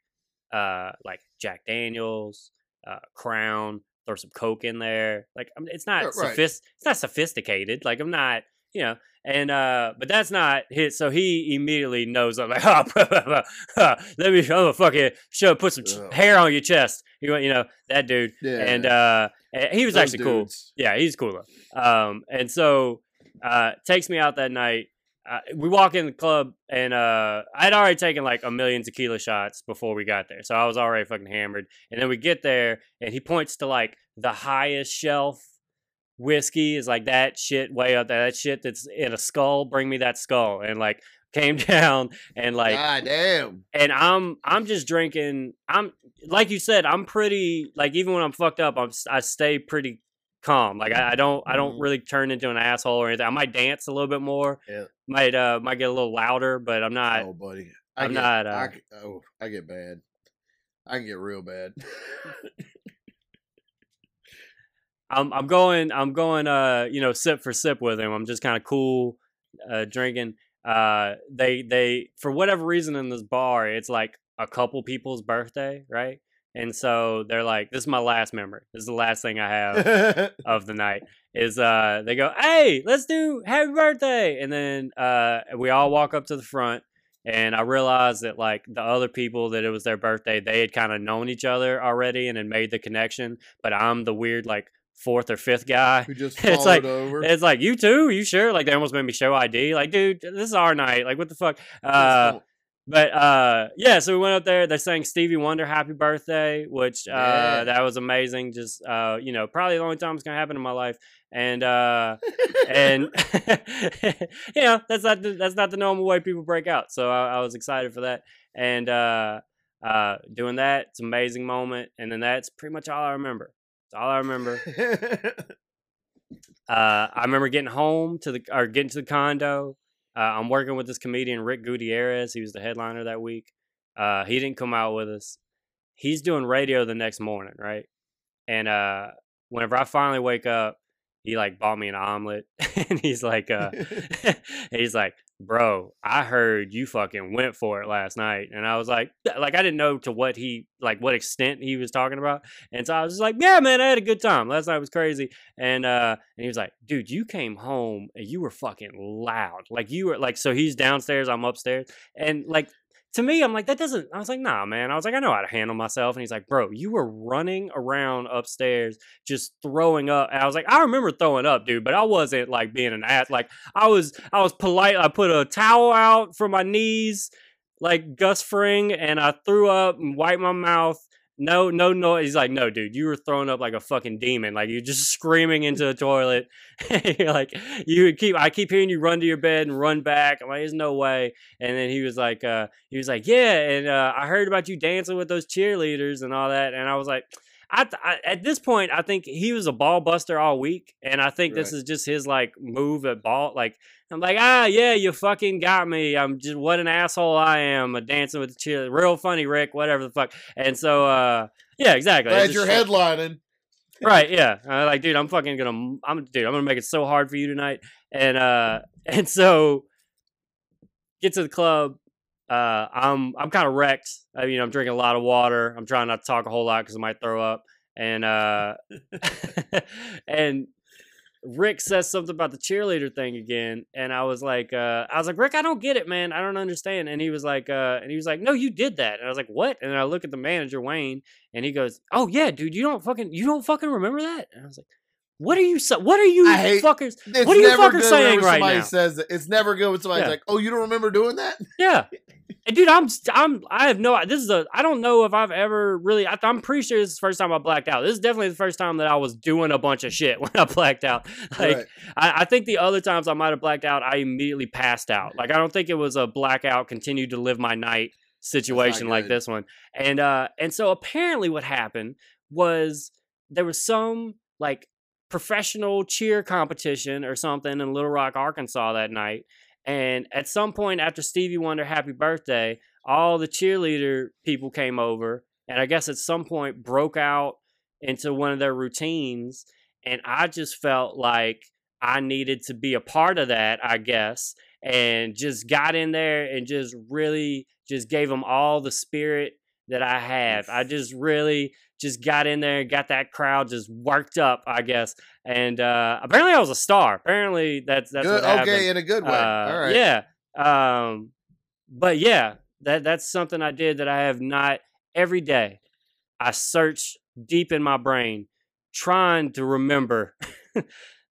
uh, like Jack Daniels, uh, Crown. Throw some Coke in there. Like, I mean, it's not right. sophist- It's not sophisticated. Like, I'm not, you know, and uh, but that's not his. So he immediately knows. I'm like, oh, let me, I'm gonna fucking show, put some ch- hair on your chest. You you know, that dude. Yeah. And uh, and he was Those actually cool. Yeah, he's cool. though. Um, and so uh, takes me out that night. We walk in the club, and uh, I'd already taken like a million tequila shots before we got there, so I was already fucking hammered. And then we get there, and he points to like the highest shelf whiskey is like that shit way up there. That shit that's in a skull. Bring me that skull, and like came down and like God damn. and I'm I'm just drinking. I'm like you said. I'm pretty like even when I'm fucked up, I'm I stay pretty calm. Like I, I don't I don't Mhm. really turn into an asshole or anything. I might dance a little bit more. Yeah. Might uh might get a little louder, but I'm not. oh, buddy. I I'm get, not, I uh, c- oh, I get bad. I can get real bad. I'm I'm going I'm going uh you know sip for sip with him. I'm just kind of cool, uh drinking. Uh they they for whatever reason in this bar it's like a couple people's birthday, right? And so they're like, "This is my last memory. This is the last thing I have." of the night. Is uh they go hey let's do happy birthday. And then uh we all walk up to the front and i realized that like the other people that it was their birthday they had kind of known each other already and had made the connection but i'm the weird like fourth or fifth guy. Who just It's like- over. it's like you too? You sure? Like they almost made me show id like dude this is our night. Like what the fuck? Uh but uh yeah so we went up there they sang stevie wonder happy birthday which uh Yeah. that was amazing just uh you know probably the only time it's gonna happen in my life and uh and you know that's not the, that's not the normal way people break out so I, I was excited for that and uh uh doing that it's an amazing moment and then that's pretty much all i remember that's all i remember Uh, I remember getting home to the or getting to the condo. Uh, I'm working with this comedian Rick Gutierrez. He was the headliner that week. Uh, he didn't come out with us. He's doing radio the next morning, right? And uh, whenever I finally wake up, he like bought me an omelet, and he's like, uh, he's like, bro, I heard you fucking went for it last night. And I was like, like, I didn't know to what he, like, what extent he was talking about. And so I was just like, yeah, man, I had a good time. Last night was crazy. And, uh, and he was like, dude, you came home and you were fucking loud. Like, you were like, so he's downstairs, I'm upstairs. And like, to me, I'm like, that doesn't. I was like, nah, man. I was like, I know how to handle myself. And he's like, bro, you were running around upstairs just throwing up. And I was like, I remember throwing up, dude, but I wasn't like being an ass. Like I was, I was polite. I put a towel out for my knees, like Gus Fring, and I threw up and wiped my mouth no, no, no. He's like, no, dude, you were throwing up like a fucking demon. Like you're just screaming into the toilet. like, you keep, I keep hearing you run to your bed and run back. I'm like, there's no way. And then he was like, uh, he was like, yeah. And uh, I heard about you dancing with those cheerleaders and all that. And I was like, I, I, at this point, I think he was a ball buster all week, and I think right. this is just his like move at ball. Like I'm like, ah, yeah, you fucking got me. I'm just what an asshole I am. A dancing with the cheer, real funny, Rick. Whatever the fuck. And so, uh, yeah, exactly. Glad you're headlining. right? Yeah. Uh, like, dude, I'm fucking gonna, I'm, dude, I'm gonna make it so hard for you tonight. And uh, and so get to the club uh, I'm I'm kind of wrecked. I mean, I'm drinking a lot of water. I'm trying not to talk a whole lot because I might throw up. And uh, and Rick says something about the cheerleader thing again, and I was like, uh, I was like, Rick, I don't get it, man. I don't understand. And he was like, uh, and he was like, No, you did that. And I was like, What? And I look at the manager Wayne, and he goes, Oh yeah, dude, you don't fucking you don't fucking remember that. And I was like. What are you? What are you hate, fuckers? What are you fuckers saying right somebody now? Says that. It's never good when somebody's yeah. like, "Oh, you don't remember doing that?" Yeah, and dude, I'm I'm I have no. This is a. I don't know if I've ever really. I, am pretty sure this is the first time I blacked out. This is definitely the first time that I was doing a bunch of shit when I blacked out. Like right. I, I, think the other times I might have blacked out, I immediately passed out. Like I don't think it was a blackout. Continued to live my night situation like this one. And uh and so apparently what happened was there was some like professional cheer competition or something in Little Rock, Arkansas that night and at some point after Stevie Wonder Happy Birthday, all the cheerleader people came over and I guess at some point broke out into one of their routines. And I just felt like I needed to be a part of that, I guess, and just got in there and just really just gave them all the spirit that I have. I just really just got in there and got that crowd just worked up, I guess. And uh, apparently, I was a star. Apparently, that's that's good, okay in a good way. Uh, All right, yeah. Um, but yeah, that that's something I did that I have not every day. I search deep in my brain, trying to remember.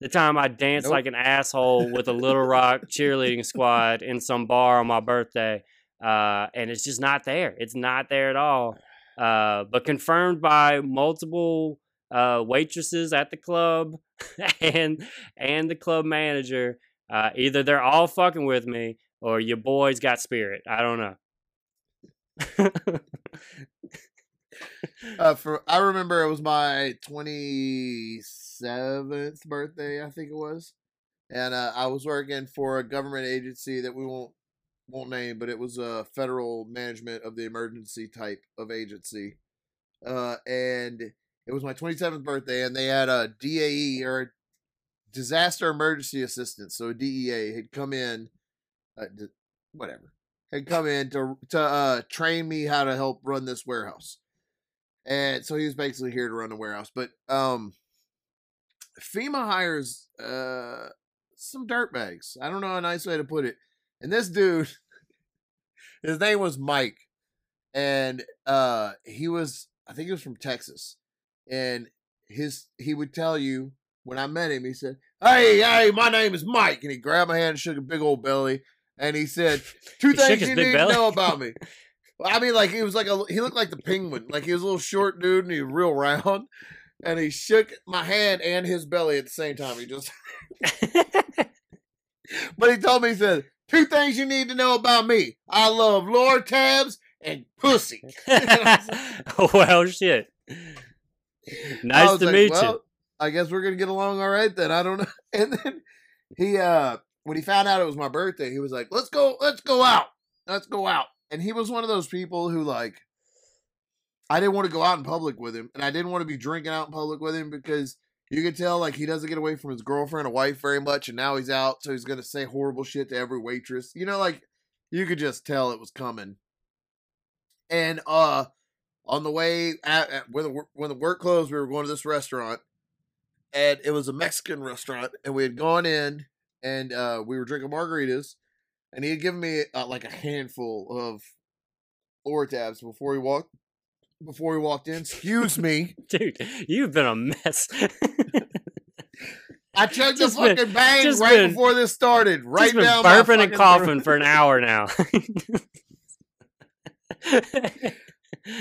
the time I danced nope. like an asshole with a Little Rock cheerleading squad in some bar on my birthday. Uh, and it's just not there. It's not there at all. Uh, but confirmed by multiple uh, waitresses at the club and and the club manager. Uh, either they're all fucking with me or your boy's got spirit. I don't know. uh, for I remember it was my twenty seventh birthday, I think it was, and uh, I was working for a government agency that we won't won't name, but it was a federal management of the emergency type of agency. Uh, and it was my 27th birthday, and they had a DAE or disaster emergency assistance, so DEA had come in, uh, whatever, had come in to to uh, train me how to help run this warehouse. And so he was basically here to run the warehouse. But um, FEMA hires uh, some dirtbags. I don't know a nice way to put it. And this dude, his name was Mike, and uh, he was I think he was from Texas, and his he would tell you when I met him, he said, "Hey, hey, my name is Mike," and he grabbed my hand and shook a big old belly, and he said, two he things you need belly? to know about me." Well, I mean, like he was like a he looked like the penguin, like he was a little short dude and he was real round, and he shook my hand and his belly at the same time. He just, but he told me he said, Two things you need to know about me. I love Lortabs and pussy. well, shit. Nice to like, meet well, you. I guess we're gonna get along all right then. I don't know. And then he uh when he found out it was my birthday, he was like, Let's go, let's go out. Let's go out. And he was one of those people who like I didn't want to go out in public with him, and I didn't want to be drinking out in public with him because you could tell like he doesn't get away from his girlfriend or wife very much, and now he's out, so he's gonna say horrible shit to every waitress. You know, like you could just tell it was coming. And uh on the way at, at, when the when the work closed, we were going to this restaurant, and it was a Mexican restaurant, and we had gone in and uh we were drinking margaritas, and he had given me uh, like a handful of Lortabs before he walked before he walked in. Excuse me. Dude, you've been a mess. I checked Just the been- fucking bang right been- before this started. Right Just been down my burping and coughing throat. for an hour now.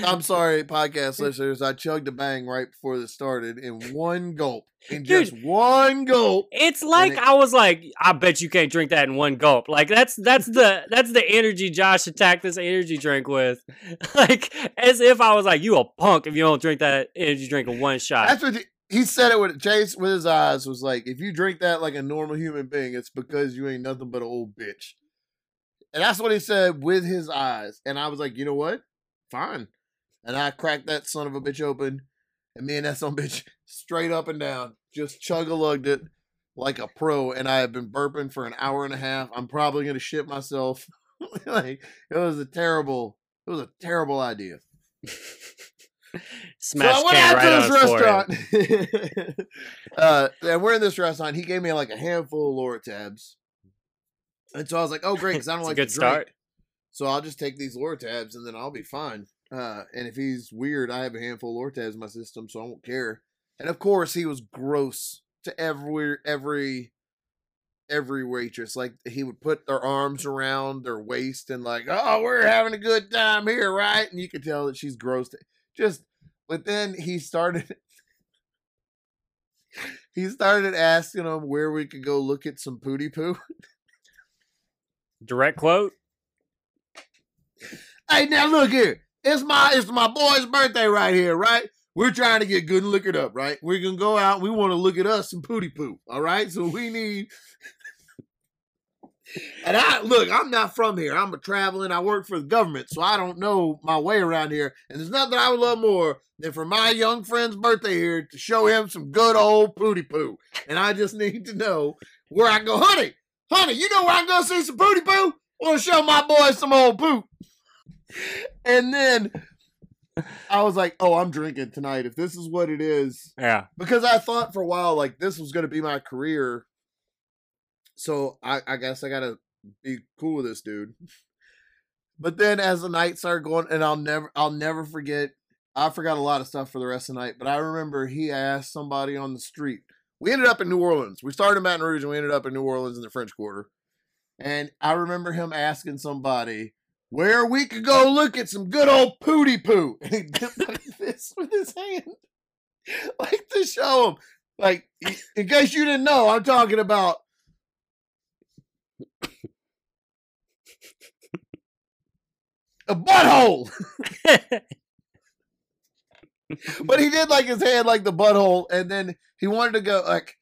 I'm sorry, podcast listeners. I chugged a bang right before this started in one gulp. In Dude. just one gulp. It's like it- I was like, I bet you can't drink that in one gulp. Like that's that's the that's the energy Josh attacked this energy drink with. Like as if I was like, you a punk if you don't drink that energy drink in one shot. That's what he, he said it with Chase with his eyes was like, if you drink that like a normal human being, it's because you ain't nothing but an old bitch. And that's what he said with his eyes. And I was like, you know what? Fine. And I cracked that son of a bitch open, and me and that son of a bitch straight up and down just chug a lugged it like a pro. And I have been burping for an hour and a half. I'm probably gonna shit myself. like it was a terrible, it was a terrible idea. Smash so I went out right to this restaurant. uh, and we're in this restaurant. He gave me like a handful of Lortabs. And so I was like, oh, great, because I don't It's a like good to drink. start. So I'll just take these Lortabs and then I'll be fine. Uh, and if he's weird, I have a handful of Lortabs in my system, so I won't care. And of course, he was gross to every every every waitress. Like he would put their arms around their waist and like, oh, we're having a good time here, right? And you could tell that she's gross. To, just, but then he started. He started asking them where we could go look at some pooty poo. Direct quote. Hey, now look here. It's my it's my boy's birthday right here, right? We're trying to get good and liquored up, right? We're gonna go out. We want to look at us some pooty poo, all right? So we need. and I look, I'm not from here. I'm a traveling. I work for the government, so I don't know my way around here. And there's nothing I would love more than for my young friend's birthday here to show him some good old pooty poo. And I just need to know where I go, honey. Honey, you know where I go see some pooty poo? To show my boy some old poop. And then I was like, oh, I'm drinking tonight. If this is what it is, Yeah. because I thought for a while like this was going to be my career. So I, I guess I got to be cool with this dude. But then as the night started going, and I'll never, I'll never forget. I forgot a lot of stuff for the rest of the night, but I remember he asked somebody on the street. We ended up in New Orleans. We started in Baton Rouge and we ended up in New Orleans in the French Quarter. And I remember him asking somebody where we could go look at some good old pooty poo. And he did like this with his hand. Like to show him. Like, in case you didn't know, I'm talking about a butthole. but he did like his hand like the butthole, and then he wanted to go like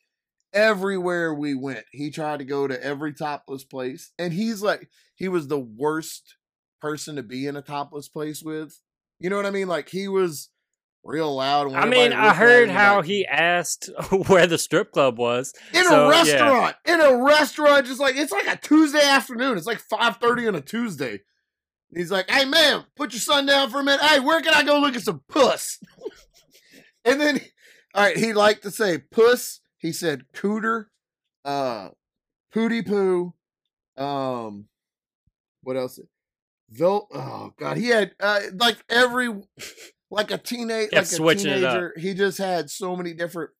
everywhere we went. He tried to go to every topless place, and he's like he was the worst person to be in a topless place with. You know what I mean? Like he was real loud. when I mean, I heard how like- he asked where the strip club was. in so, a yeah. restaurant. In a restaurant, just like it's like a Tuesday afternoon. It's like five thirty on a Tuesday. He's like, "Hey, man, put your son down for a minute. Hey, where can I go look at some puss?" and then, all right, he liked to say puss. He said cooter, uh, pooty poo, um, what else? Oh god, he had uh, like every like a teenage like a switching it up. teenager. He just had so many different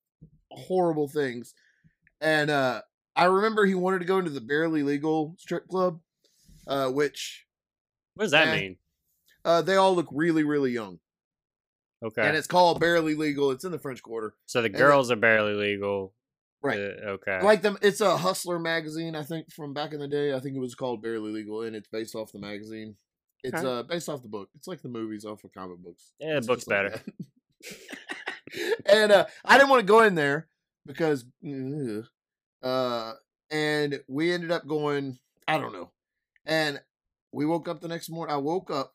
horrible things. And uh I remember he wanted to go into the barely legal strip club, uh, which What does that Eh. mean? uh they all look really, really young. Okay. And it's called barely legal. It's in the French Quarter. so the the- girls are barely legal. Right. Uh, okay. Like them it's a hustler magazine, I think, from back in the day. I think it was called Barely Legal, and it's based off the magazine. It's Okay. uh based off the book. It's like the movies off of comic books. Yeah, the book's just like better. and uh, I didn't want to go in there because, uh, and we ended up going. I don't know, and we woke up the next morning. I woke up.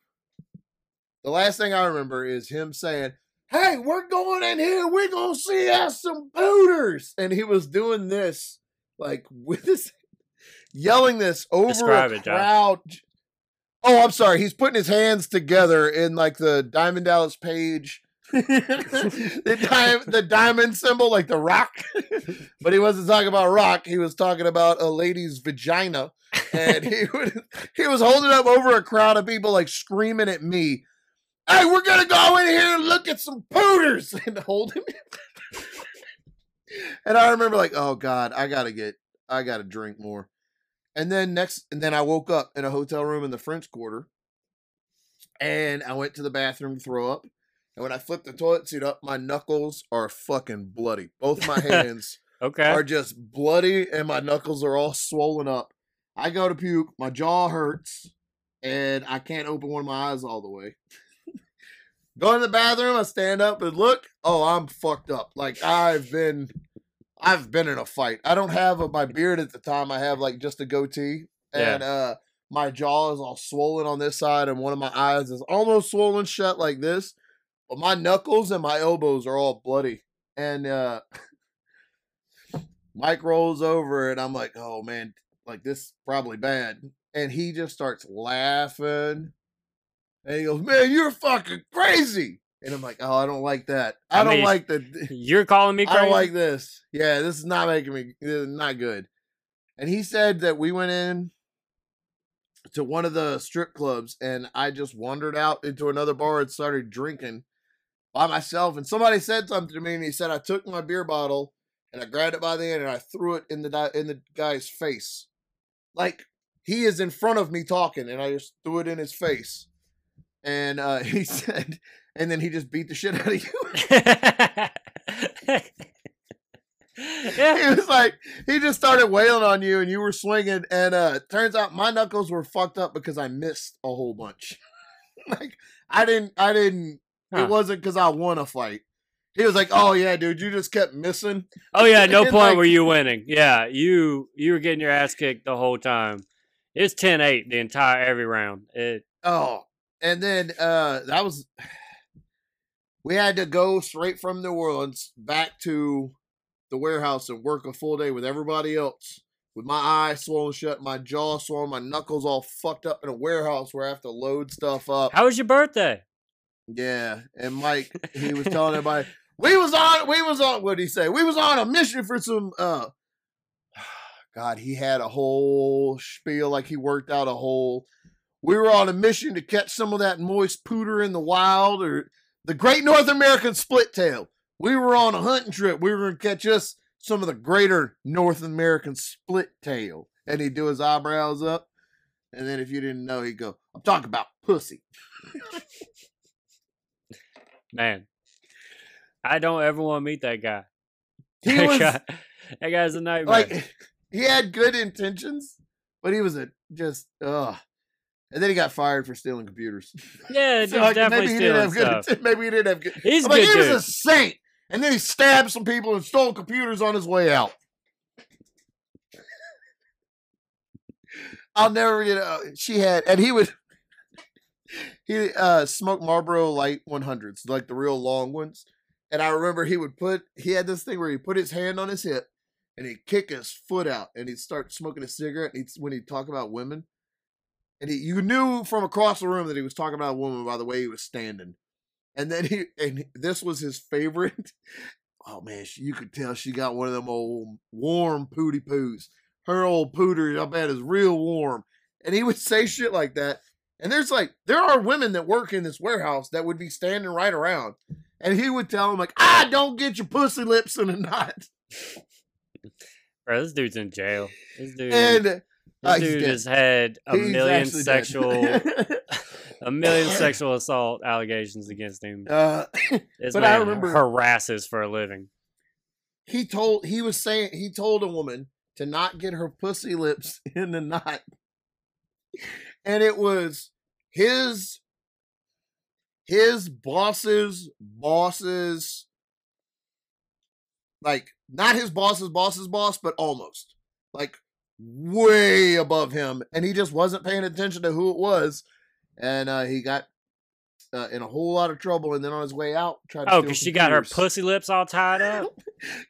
The last thing I remember is him saying, "Hey, we're going in here. We're gonna see us some booters," and he was doing this like with his yelling this over Describe a it, crowd. Oh, I'm sorry. He's putting his hands together in like the Diamond Dallas Page, the, di- the diamond symbol, like the rock. but he wasn't talking about rock. He was talking about a lady's vagina, and he would, he was holding up over a crowd of people, like screaming at me. Hey, we're gonna go in here and look at some pooters and hold him. and I remember like, oh God, I gotta get, I gotta drink more. And then next, and then I woke up in a hotel room in the French Quarter, and I went to the bathroom to throw up. And when I flipped the toilet seat up, my knuckles are fucking bloody. Both my hands Okay. are just bloody, and my knuckles are all swollen up. I go to puke, my jaw hurts, and I can't open one of my eyes all the way. Go to the bathroom, I stand up and look. Oh, I'm fucked up. Like I've been I've been in a fight. I don't have a, my beard at the time. I have like just a goatee, Yeah. and uh, my jaw is all swollen on this side, and one of my eyes is almost swollen shut like this. But my knuckles and my elbows are all bloody, and uh, Mike rolls over, and I'm like, "Oh man, like this is probably bad." And he just starts laughing, and he goes, "Man, you're fucking crazy." And I'm like, "Oh, I don't like that. I, I don't mean, like that. You're calling me crazy? I don't like this. Yeah, this is not making me this is not good. And he said that we went in to one of the strip clubs and I just wandered out into another bar and started drinking by myself. And somebody said something to me and he said I took my beer bottle and I grabbed it by the end and I threw it in the in the guy's face. Like he is in front of me talking and I just threw it in his face. And uh, he said, and then he just beat the shit out of you. yeah. he was like he just started wailing on you and you were swinging and uh turns out my knuckles were fucked up because i missed a whole bunch like i didn't i didn't Huh. it wasn't because i won a fight he was like oh yeah dude you just kept missing Oh yeah, no point like- were you winning. Yeah, you you were getting your ass kicked the whole time. It's 10-8 the entire every round. It oh and then uh that was we had to go straight from new orleans back to the warehouse and work a full day with everybody else with my eyes swollen shut my jaw swollen my knuckles all fucked up in a warehouse where i have to load stuff up How was your birthday? Yeah, and Mike, he was telling everybody, we was on, we was on. What did he say? We was on a mission for some. uh God, he had a whole spiel like he worked out a whole. We were on a mission to catch some of that moist pooter in the wild, or the Great North American Split Tail. We were on a hunting trip. We were going to catch us some of the greater North American Split Tail, and he'd do his eyebrows up, and then if you didn't know, he'd go, "I'm talking about pussy." Man. I don't ever want to meet that guy. He that, was guy that guy's a nightmare. like he had good intentions, but he was a just ugh. And then he got fired for stealing computers. yeah, So, like, definitely maybe he didn't stealing have stuff. good. Maybe he didn't have good. He's a I'm like, good he dude. was a saint, and then he stabbed some people and stole computers on his way out. I'll never get. Uh, she had, and he would. He uh smoked Marlboro Light 100s, like the real long ones. And I remember he would put. He had this thing where he put his hand on his hip, and he'd kick his foot out, and he'd start smoking a cigarette. And he'd, when he'd talk about women, and he, you knew from across the room that he was talking about a woman by the way he was standing. And then he, and this was his favorite. Oh man, she, you could tell she got one of them old warm pooty poos. Her old pooter, I bet, is real warm. And he would say shit like that. And there's like, there are women that work in this warehouse that would be standing right around. And he would tell them like, "Ah, don't get your pussy lips in a knot." Bro, this dude's in jail. This dude, And this dude has had a He's million sexual, a million sexual assault allegations against him. uh, This but I remember- harasses for a living. he told he was saying he told a woman to not get her pussy lips in the knot and it was his his boss's boss's like not his boss's boss's boss, but almost like way above him, and he just wasn't paying attention to who it was, and uh, he got uh, in a whole lot of trouble. And then on his way out, tried to Oh, because she got her pussy lips all tied up.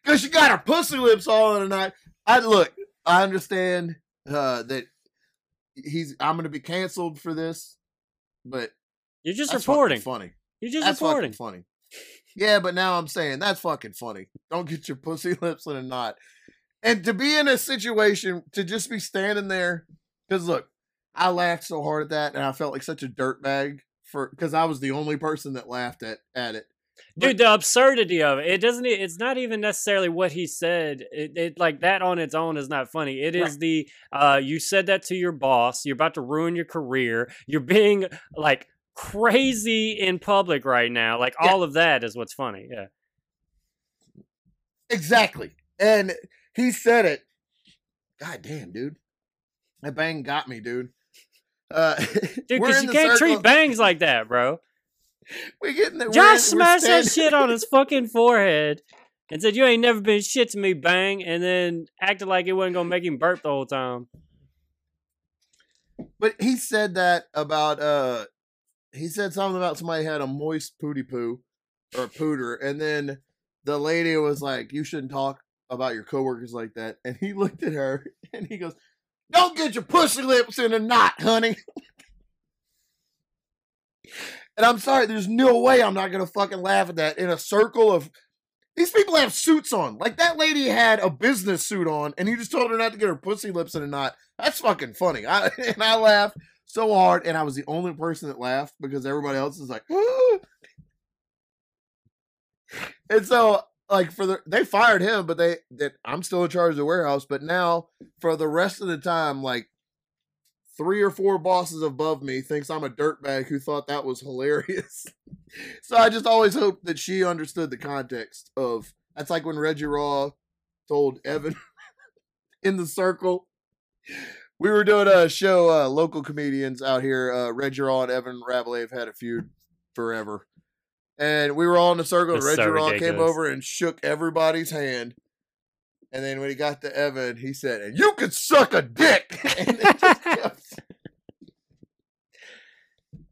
Because she got her pussy lips all in a night. I look, I understand uh, that he's. I'm going to be canceled for this, but You're just that's reporting. funny. You're just That's reporting. funny. Yeah, but now I'm saying that's fucking funny. Don't get your pussy lips in a knot. And to be in a situation to just be standing there, because look, I laughed so hard at that, and I felt like such a dirtbag for because I was the only person that laughed at at it. Dude, the absurdity of it. It doesn't it's not even necessarily what he said. It, it like that on its own is not funny. It is Right. the uh you said that to your boss, you're about to ruin your career. You're being like crazy in public right now. Like Yeah. all of that is what's funny. Yeah. Exactly. And he said it. God damn, dude. That bang got me, dude. Uh, Dude, because you can't circle- treat bangs like that, bro. We getting the, we're in- Josh smashed that shit on his fucking forehead and said, You ain't never been shit to me, bang, and then acted like it wasn't gonna make him burp the whole time. But he said that about uh he said something about somebody had a moist pooty poo or pooter, and then the lady was like, You shouldn't talk about your coworkers like that. And he looked at her and he goes, Don't get your pussy lips in a knot, honey. and I'm sorry, there's no way I'm not gonna fucking laugh at that in a circle of these people have suits on. Like that lady had a business suit on, and he just told her not to get her pussy lips in a knot. That's fucking funny. I, and I laughed so hard, and I was the only person that laughed because everybody else is like, and so like for the they fired him, but they that I'm still in charge of the warehouse. But now for the rest of the time, like three or four bosses above me thinks I'm a dirtbag who thought that was hilarious. so I just always hope that she understood the context of that's like when Reggie Raw told Evan in the circle. We were doing a show, uh, local comedians out here. Uh, Reggie Raw and Evan Rabelais have had a feud forever. And we were all in the circle, and Reggie so Raw came over and shook everybody's hand. And then when he got to Evan, he said, "And you could suck a dick." and they just kept-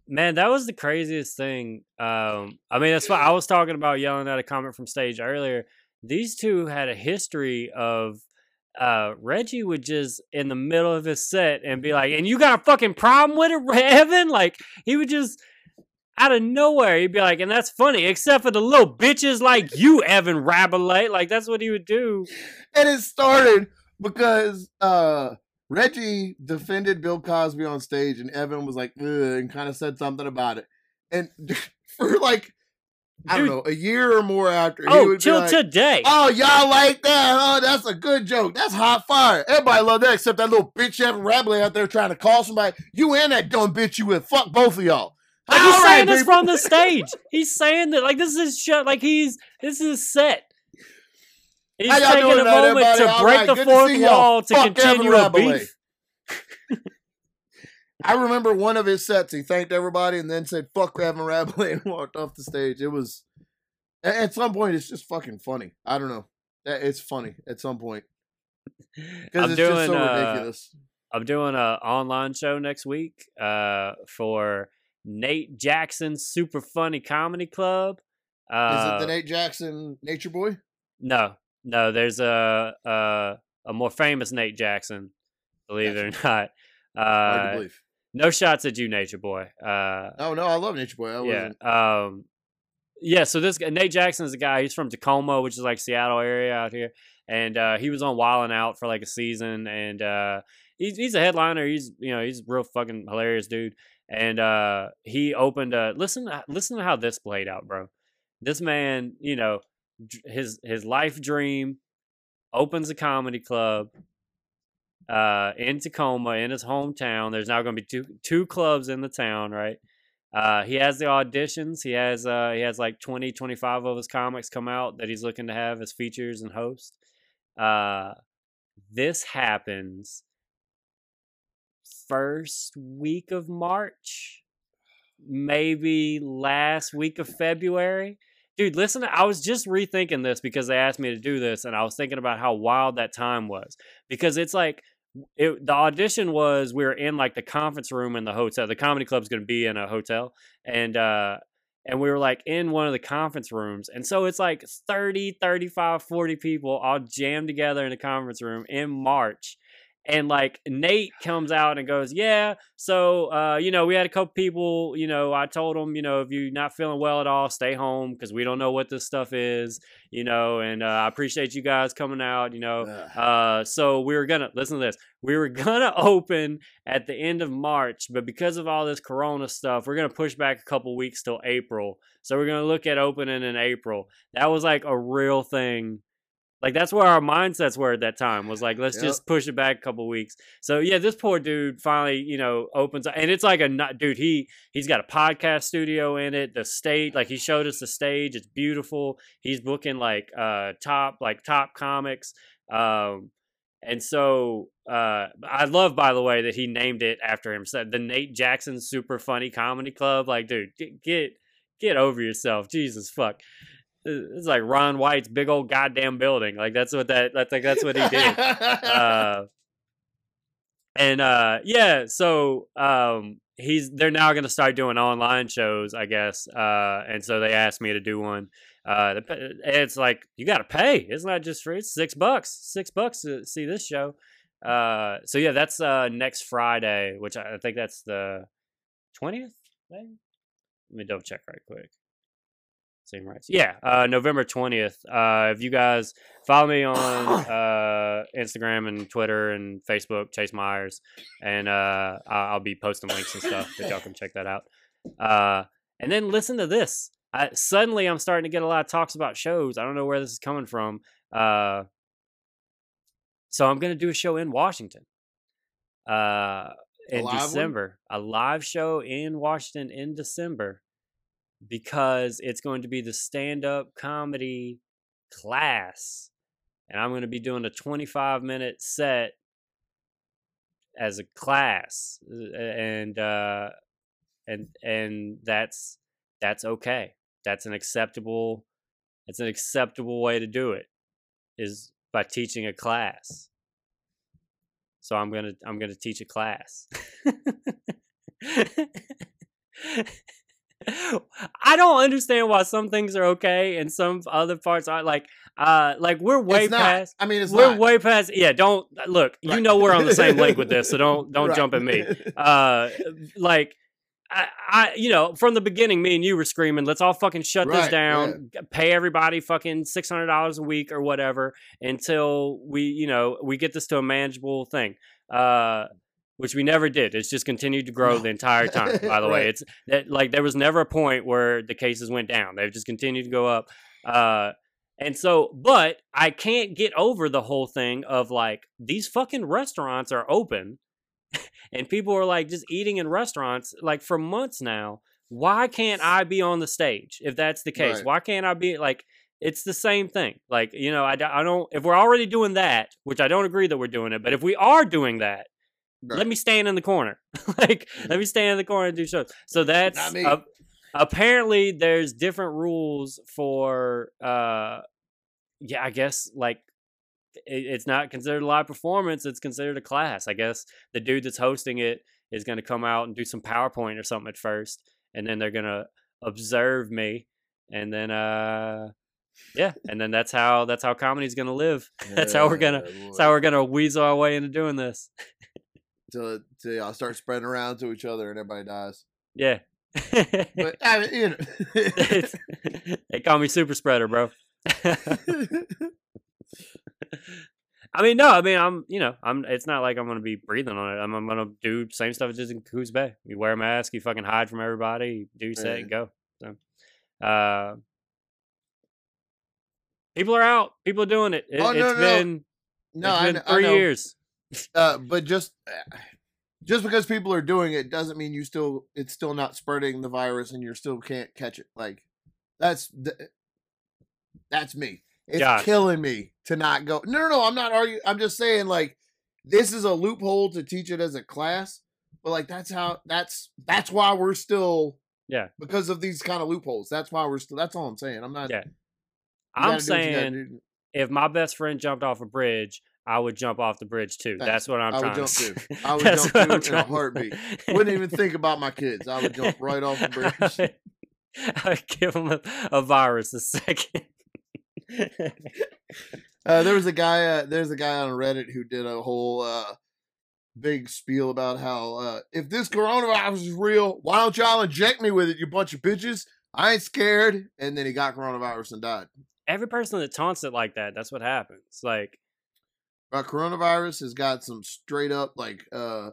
Man, that was the craziest thing. Um, I mean, that's why I was talking about yelling at a comment from stage earlier. These two had a history of uh, Reggie would just in the middle of his set and be like, "And you got a fucking problem with it, Evan?" Like he would just out of nowhere, he'd be like, "And that's funny, except for the little bitches like you, Evan Rabelais." Like that's what he would do. and it started because uh Reggie defended Bill Cosby on stage, and Evan was like, and kind of said something about it. And for like, I don't know, a year or more after, he Oh, till like, today. Oh, y'all like that? Oh, that's a good joke. That's hot fire. Everybody love that, except that little bitch Evan Rabelais out there trying to call somebody. You and that dumb bitch you with. Fuck both of y'all. Like he's All saying right, this people. from the stage. He's saying that like this is show. Like he's this is set. He's taking a moment everybody? to All break right, the good to fourth see wall to Fuck continue a beef. I remember one of his sets. He thanked everybody and then said "fuck Evan Rabelais" and walked off the stage. It was at some point it's just fucking funny. I don't know. It's funny at some point because I'm it's just doing so uh, ridiculous. I'm doing a online show next week uh, for Nate Jackson Super Funny Comedy Club. Uh, Is it the Nate Jackson Nature Boy? No, no. There's a a, a more famous Nate Jackson. Believe it or not. Hard to Uh, believe. no shots at you, Nature Boy. Uh, Oh no, I love Nature Boy. I yeah. wasn't. Um, yeah. So this guy, Nate Jackson is a guy. He's from Tacoma, which is like Seattle area out here, and uh, he was on Wildin' Out for like a season, and uh, he's he's a headliner. He's you know he's a real fucking hilarious dude, and uh, he opened. a listen, listen to how this played out, bro. This man, you know, his his life dream opens a comedy club uh, in Tacoma, in his hometown. There's now going to be two two clubs in the town, right? Uh, he has the auditions. He has uh, he has like 20, 25 of his comics come out that he's looking to have as features and host. Uh, this happens first week of March, maybe last week of February. dude, listen. I was just rethinking this because they asked me to do this, and I was thinking about how wild that time was because it's like it, the audition was we were in like the conference room in the hotel. The comedy club's going to be in a hotel, and uh, and we were like in one of the conference rooms and so it's like 30 35 40 people all jammed together in a conference room in march and like Nate comes out and goes, "Yeah, so uh, you know, we had a couple people. You know, I told them, you know, if you're not feeling well at all, stay home because we don't know what this stuff is. You know, and uh, I appreciate you guys coming out. You know, uh, so we were gonna listen to this. We were gonna open at the end of March, but because of all this Corona stuff, we're gonna push back a couple weeks till April. So we're gonna look at opening in April. That was like a real thing like that's where our mindsets were at that time. Was like, let's yep. just push it back a couple weeks. So yeah, this poor dude finally, you know, opens up, and it's like a dude. He he's got a podcast studio in it. The stage, like he showed us the stage. It's beautiful. He's booking like uh top like top comics. Um, and so uh, I love, by the way, that he named it after himself, the Nate Jackson Super Funny Comedy Club. Like, dude, get get, get over yourself, Jesus fuck it's like Ron White's big old goddamn building. Like that's what that that's like that's what he did. uh, and uh, yeah, so um, he's they're now going to start doing online shows, I guess. Uh, and so they asked me to do one. Uh, it's like you got to pay. It's not just free. It's six bucks. Six bucks to see this show. Uh, so yeah, that's uh next Friday, which I, think that's the twentieth. Let me double check right quick. Same rights. Yeah, uh, November 20th. Uh, if you guys follow me on uh, Instagram and Twitter and Facebook, Chase Mayers, and uh, I'll be posting links and stuff that y'all can check that out. Uh, and then listen to this. I, suddenly, I'm starting to get a lot of talks about shows. I don't know where this is coming from. Uh, so I'm going to do a show in Washington in December. One? A live show in Washington in December because it's going to be the stand up comedy class. And I'm going to be doing a 25 minute set as a class. And, uh, and, and that's, that's okay. That's an acceptable, it's an acceptable way to do it is by teaching a class. So I'm going to, I'm going to teach a class. I don't understand why some things are okay and some other parts aren't. like uh like we're way past I mean it's we're not. way past yeah, don't look, right. you know we're on the same link with this, so don't don't right. jump at me. Uh like I, I, you know, from the beginning, me and you were screaming, "Let's all fucking shut right, this down, yeah. pay everybody fucking six hundred dollars a week or whatever until we, you know, we get this to a manageable thing." Uh, which we never did. It's just continued to grow the entire time. By the right. way, it's that like there was never a point where the cases went down. They've just continued to go up. Uh, and so, but I can't get over the whole thing of like these fucking restaurants are open, and people are like just eating in restaurants like for months now. Why can't I be on the stage if that's the case? Right. Why can't I be like? It's the same thing. Like, you know, I, I don't, if we're already doing that, which I don't agree that we're doing it, but if we are doing that, Right. Let me stand in the corner. like, let mm-hmm. me stand in the corner and do shows. So that's uh, apparently there's different rules for. uh Yeah, I guess like it, it's not considered a live performance. It's considered a class. I guess the dude that's hosting it is going to come out and do some PowerPoint or something at first, and then they're going to observe me, and then uh yeah and then that's how that's how comedy's gonna live that's how we're gonna that's how we're gonna weasel our way into doing this to to y'all start spreading around to each other and everybody dies. Yeah. but I mean, you know, they call me super spreader, bro. I mean, no, I mean, I'm, you know, I'm. It's not like I'm gonna be breathing on it. I'm, I'm gonna do same stuff as in Coos Bay. You wear a mask, you fucking hide from everybody, you do set, and go. So, uh, people are out. People are doing it. it oh, no, has no. been, no, it's been three years. Uh, but just just because people are doing it doesn't mean you still it's still not spreading the virus and you still can't catch it. Like that's that's me. It's killing me to not go. No, no, no. I'm not arguing. I'm just saying like this is a loophole to teach it as a class. But like that's how that's that's why we're still Yeah. Because of these kind of loopholes. That's why we're still. That's all I'm saying. I'm not. Yeah. I'm gotta do what you gotta saying if my best friend jumped off a bridge, I would jump off the bridge too. Thanks. That's what I'm I would trying jump to say. too. I would jump too in a heartbeat. Wouldn't even think about my kids. I would jump right off the bridge. I'd give them a, a virus a second. Uh, there was a guy. Uh, there's a guy on Reddit who did a whole uh, big spiel about how uh, if this coronavirus is real, why don't y'all inject me with it, you bunch of bitches? I ain't scared. And then he got coronavirus and died. Every person that taunts it like that, that's what happens. Like, But coronavirus has got some straight up like uh,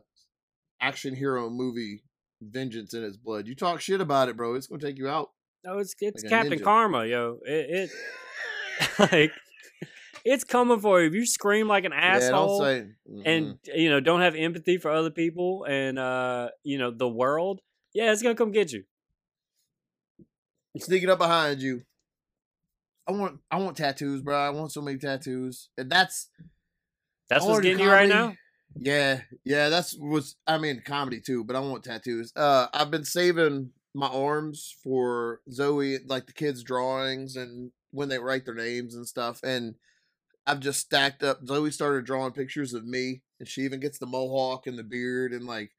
action hero movie vengeance in its blood. You talk shit about it, bro, it's gonna take you out. no, it's it's Like Captain. Karma, yo. It, it like it's coming for you. If you scream like an Yeah, asshole say. and you know don't have empathy for other people and uh you know the world, yeah, it's gonna come get you. sneaking up behind you. I want I want tattoos, bro. I want so many tattoos. And that's That's what's getting you right now. Yeah, yeah, that's what's I mean comedy too, but I want tattoos. Uh I've been saving my arms for Zoe, like the kids' drawings and when they write their names and stuff. And I've just stacked up. Zoe started drawing pictures of me, and she even gets the mohawk and the beard. And like,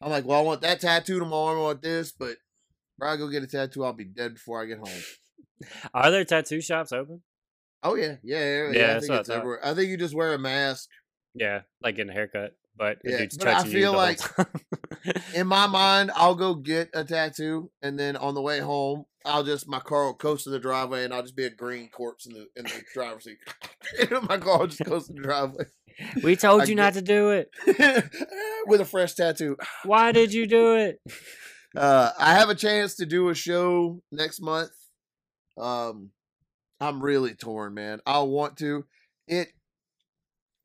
I'm like, well, I want that tattoo tomorrow. I want this, but if I go get a tattoo, I'll be dead before I get home. Are there tattoo shops open? Oh yeah, yeah, yeah. Yeah, yeah I think it's everywhere. I think you just wear a mask. Yeah, like getting a haircut, but Yeah, but I feel like. In my mind, I'll go get a tattoo, and then on the way home, I'll just my car will coast to the driveway, and I'll just be a green corpse in the in the driver's seat. my car will just coast to the driveway we told I you get- not to do it. with a fresh tattoo. Why did you do it? Uh, I have a chance to do a show next month. Um, I'm really torn, man. I want to. It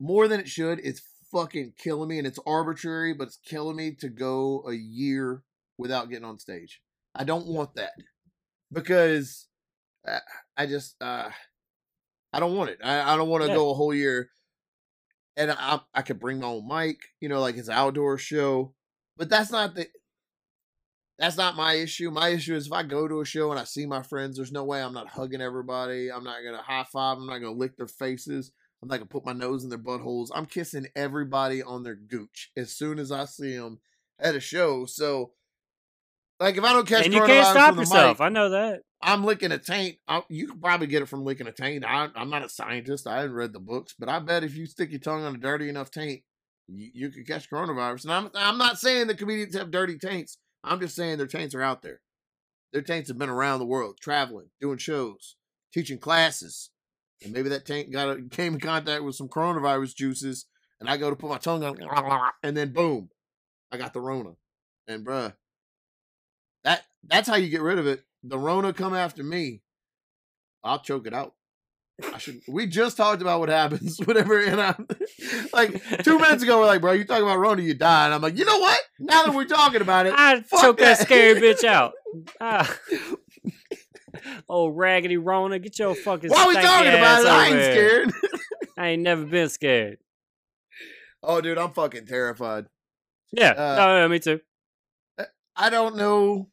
more than it should. It's fucking killing me, and it's arbitrary, but it's killing me to go a year without getting on stage. I don't want that because I, I just uh, I don't want it. I, I don't want to Yeah. go a whole year. And I I could bring my own mic, you know, like it's an outdoor show, but that's not the that's not my issue. My issue is if I go to a show and I see my friends, there's no way I'm not hugging everybody. I'm not gonna high five. I'm not gonna lick their faces. I'm not gonna put my nose in their buttholes. I'm kissing everybody on their gooch as soon as I see them at a show. So, like, if I don't catch and you can't stop yourself. mic, I know that. I'm licking a taint. I, you can probably get it from licking a taint. I, I'm not a scientist. I haven't read the books, but I bet if you stick your tongue on a dirty enough taint, you, you could catch coronavirus. And I'm I'm not saying the comedians have dirty taints. I'm just saying their taints are out there. Their taints have been around the world, traveling, doing shows, teaching classes, and maybe that taint got a, came in contact with some coronavirus juices, and I go to put my tongue on, and then boom, I got the Rona, and bruh, that that's how you get rid of it. The Rona come after me, I'll choke it out. I should. We just talked about what happens whenever, and I'm like two minutes ago. We're like, bro, you talking about Rona, you die, and I'm like, you know what? Now that we're talking about it, I choke that that. scary bitch out. Ah. Oh, raggedy Rona, get your fucking. while we talking about it, I ain't here. scared. I ain't never been scared. oh, dude, I'm fucking terrified. Yeah, Uh, no, no, me too. I don't know.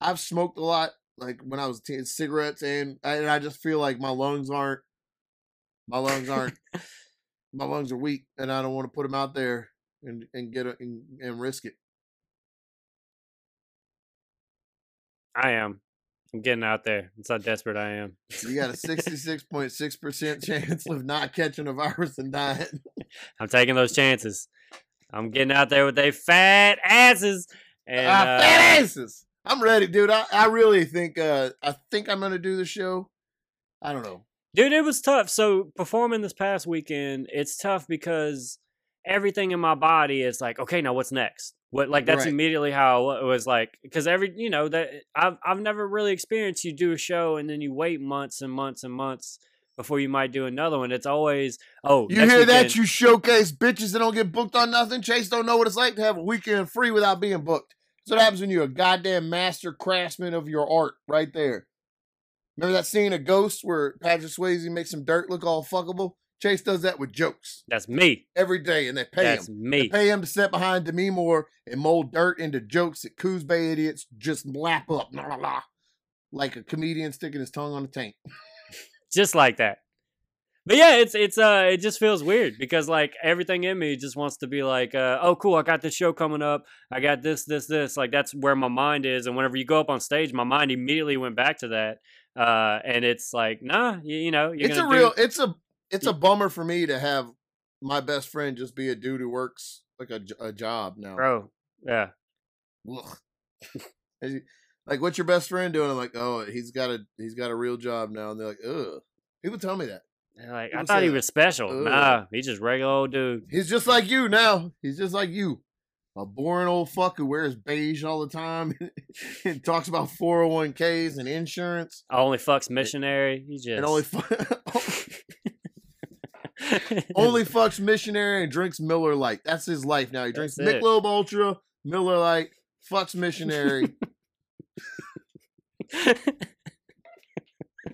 I've smoked a lot, like when I was a teen, cigarettes, and and I just feel like my lungs aren't, my lungs aren't, my lungs are weak, and I don't want to put them out there and and get it and, and risk it. I am. I'm getting out there. That's how desperate I am. You got a 66.6% chance of not catching a virus and dying. I'm taking those chances. I'm getting out there with they fat asses. And ah, uh, fat asses. I'm ready, dude. I, I really think uh I think I'm gonna do the show. I don't know. Dude, it was tough. So performing this past weekend, it's tough because everything in my body is like, okay, now what's next? What like that's Right. immediately how it was like because every you know that I've I've never really experienced you do a show and then you wait months and months and months before you might do another one. It's always oh You hear that? You showcase bitches that don't get booked on nothing. Chase don't know what it's like to have a weekend free without being booked. That's what happens when you're a goddamn master craftsman of your art, right there. Remember that scene of Ghost where Patrick Swayze makes some dirt look all fuckable? Chase does that with jokes That's me. every day, and they pay That's him. me. They pay him to sit behind Demi Moore and mold dirt into jokes that Coos Bay idiots just lap up, la la la, like a comedian sticking his tongue on a tank. just like that. But yeah, it's it's uh it just feels weird because like everything in me just wants to be like, uh, oh cool, I got this show coming up. I got this, this, this. Like that's where my mind is. And whenever you go up on stage, my mind immediately went back to that. Uh and it's like, nah, you, you know, you're it's a real, do, it's a, it's a bummer for me to have my best friend just be a dude who works like a, a job now. bro. Yeah. Ugh. And you- like, what's your best friend doing? I'm like, oh, he's got a he's got a real job now, and they're like, ugh. People tell me that They're Like I thought he was special. Ugh. Nah, he's just regular old dude. he's just like you now. He's just like you, a boring old fuck who wears beige all the time and talks about 401ks and insurance Only fucks missionary. He just and only fu- only fucks missionary and drinks Miller Lite. That's his life now. He drinks That's it. Michelob Ultra, Miller Lite, fucks missionary.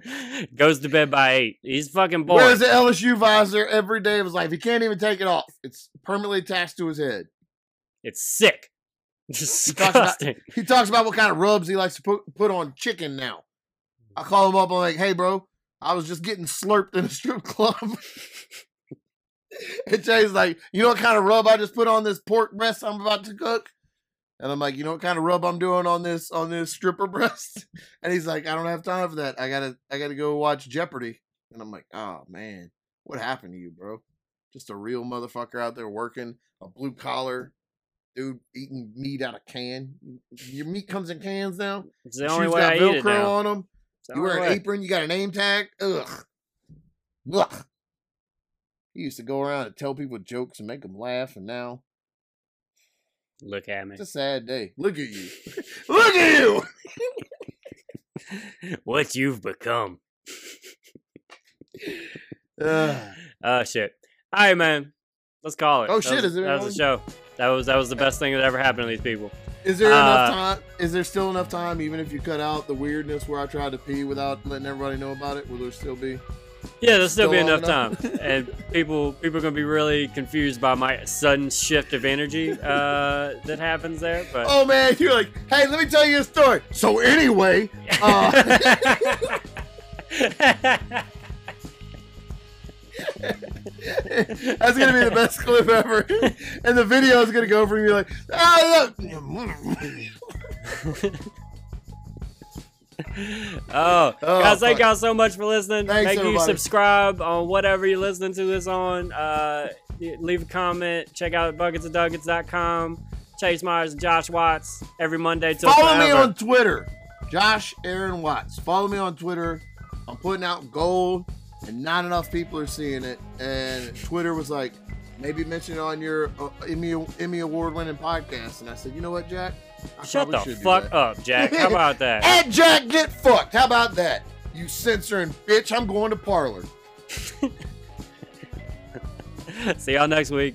Goes to bed by eight. He's fucking bored. Wears the LSU visor every day of his life. He can't even take it off. It's permanently attached to his head. It's sick. talks about- Disgusting. He talks about what kind of rubs he likes to put put on chicken now. I call him up. I'm like, "Hey, bro, I was just getting slurped in a strip club." and Jay's like, "You know what kind of rub I just put on this pork breast I'm about to cook?" And I'm like, "You know what kind of rub I'm doing on this on this stripper breast?" And he's like, "I don't have time for that. I gotta I gotta go watch Jeopardy." And I'm like, "Oh man, what happened to you, bro? Just a real motherfucker out there working, a blue collar." Dude eating meat out of can. Your meat comes in cans now. It's the Your only shoes way got I eat Velcro it now. on them. You wear an way. apron. You got a name tag. Ugh. Ugh. He used to go around and tell people jokes and make them laugh, and now Look at me. it's a sad day. Look at you. Look at you. what you've become. Ugh. Oh shit. All right, man. Let's call it. Oh, That shit, was- is it That was the show. That was that was the best thing that ever happened to these people. Is there enough Uh, time? Is there still enough time, even if you cut out the weirdness where I tried to pee without letting everybody know about it? Will there still be? Yeah, there'll still, be enough time, and people people are gonna be really confused by my sudden shift of energy uh, that happens there. But Oh man, you're like, hey, let me tell you a story. So anyway, uh, That's gonna be the best clip ever, and the video is gonna go from you like, ah, look. oh, Oh, guys, thank y'all so much for listening. Thanks, Make you subscribe on whatever you're listening to this on. Uh, leave a comment. Check out bucketsofduckets.com. Chase Mayers and Josh Watts every Monday till Follow me on Twitter, Josh Aaron Watts. Follow me on Twitter. I'm putting out gold, and not enough people are seeing it. And Twitter was like, maybe mention it on your uh, Emmy Emmy award winning podcast. And I said, you know what, Jack? I Shut the fuck that." up, Jack. How about that? At Jack get fucked. How about that? You censoring bitch. I'm going to Parler. See y'all next week.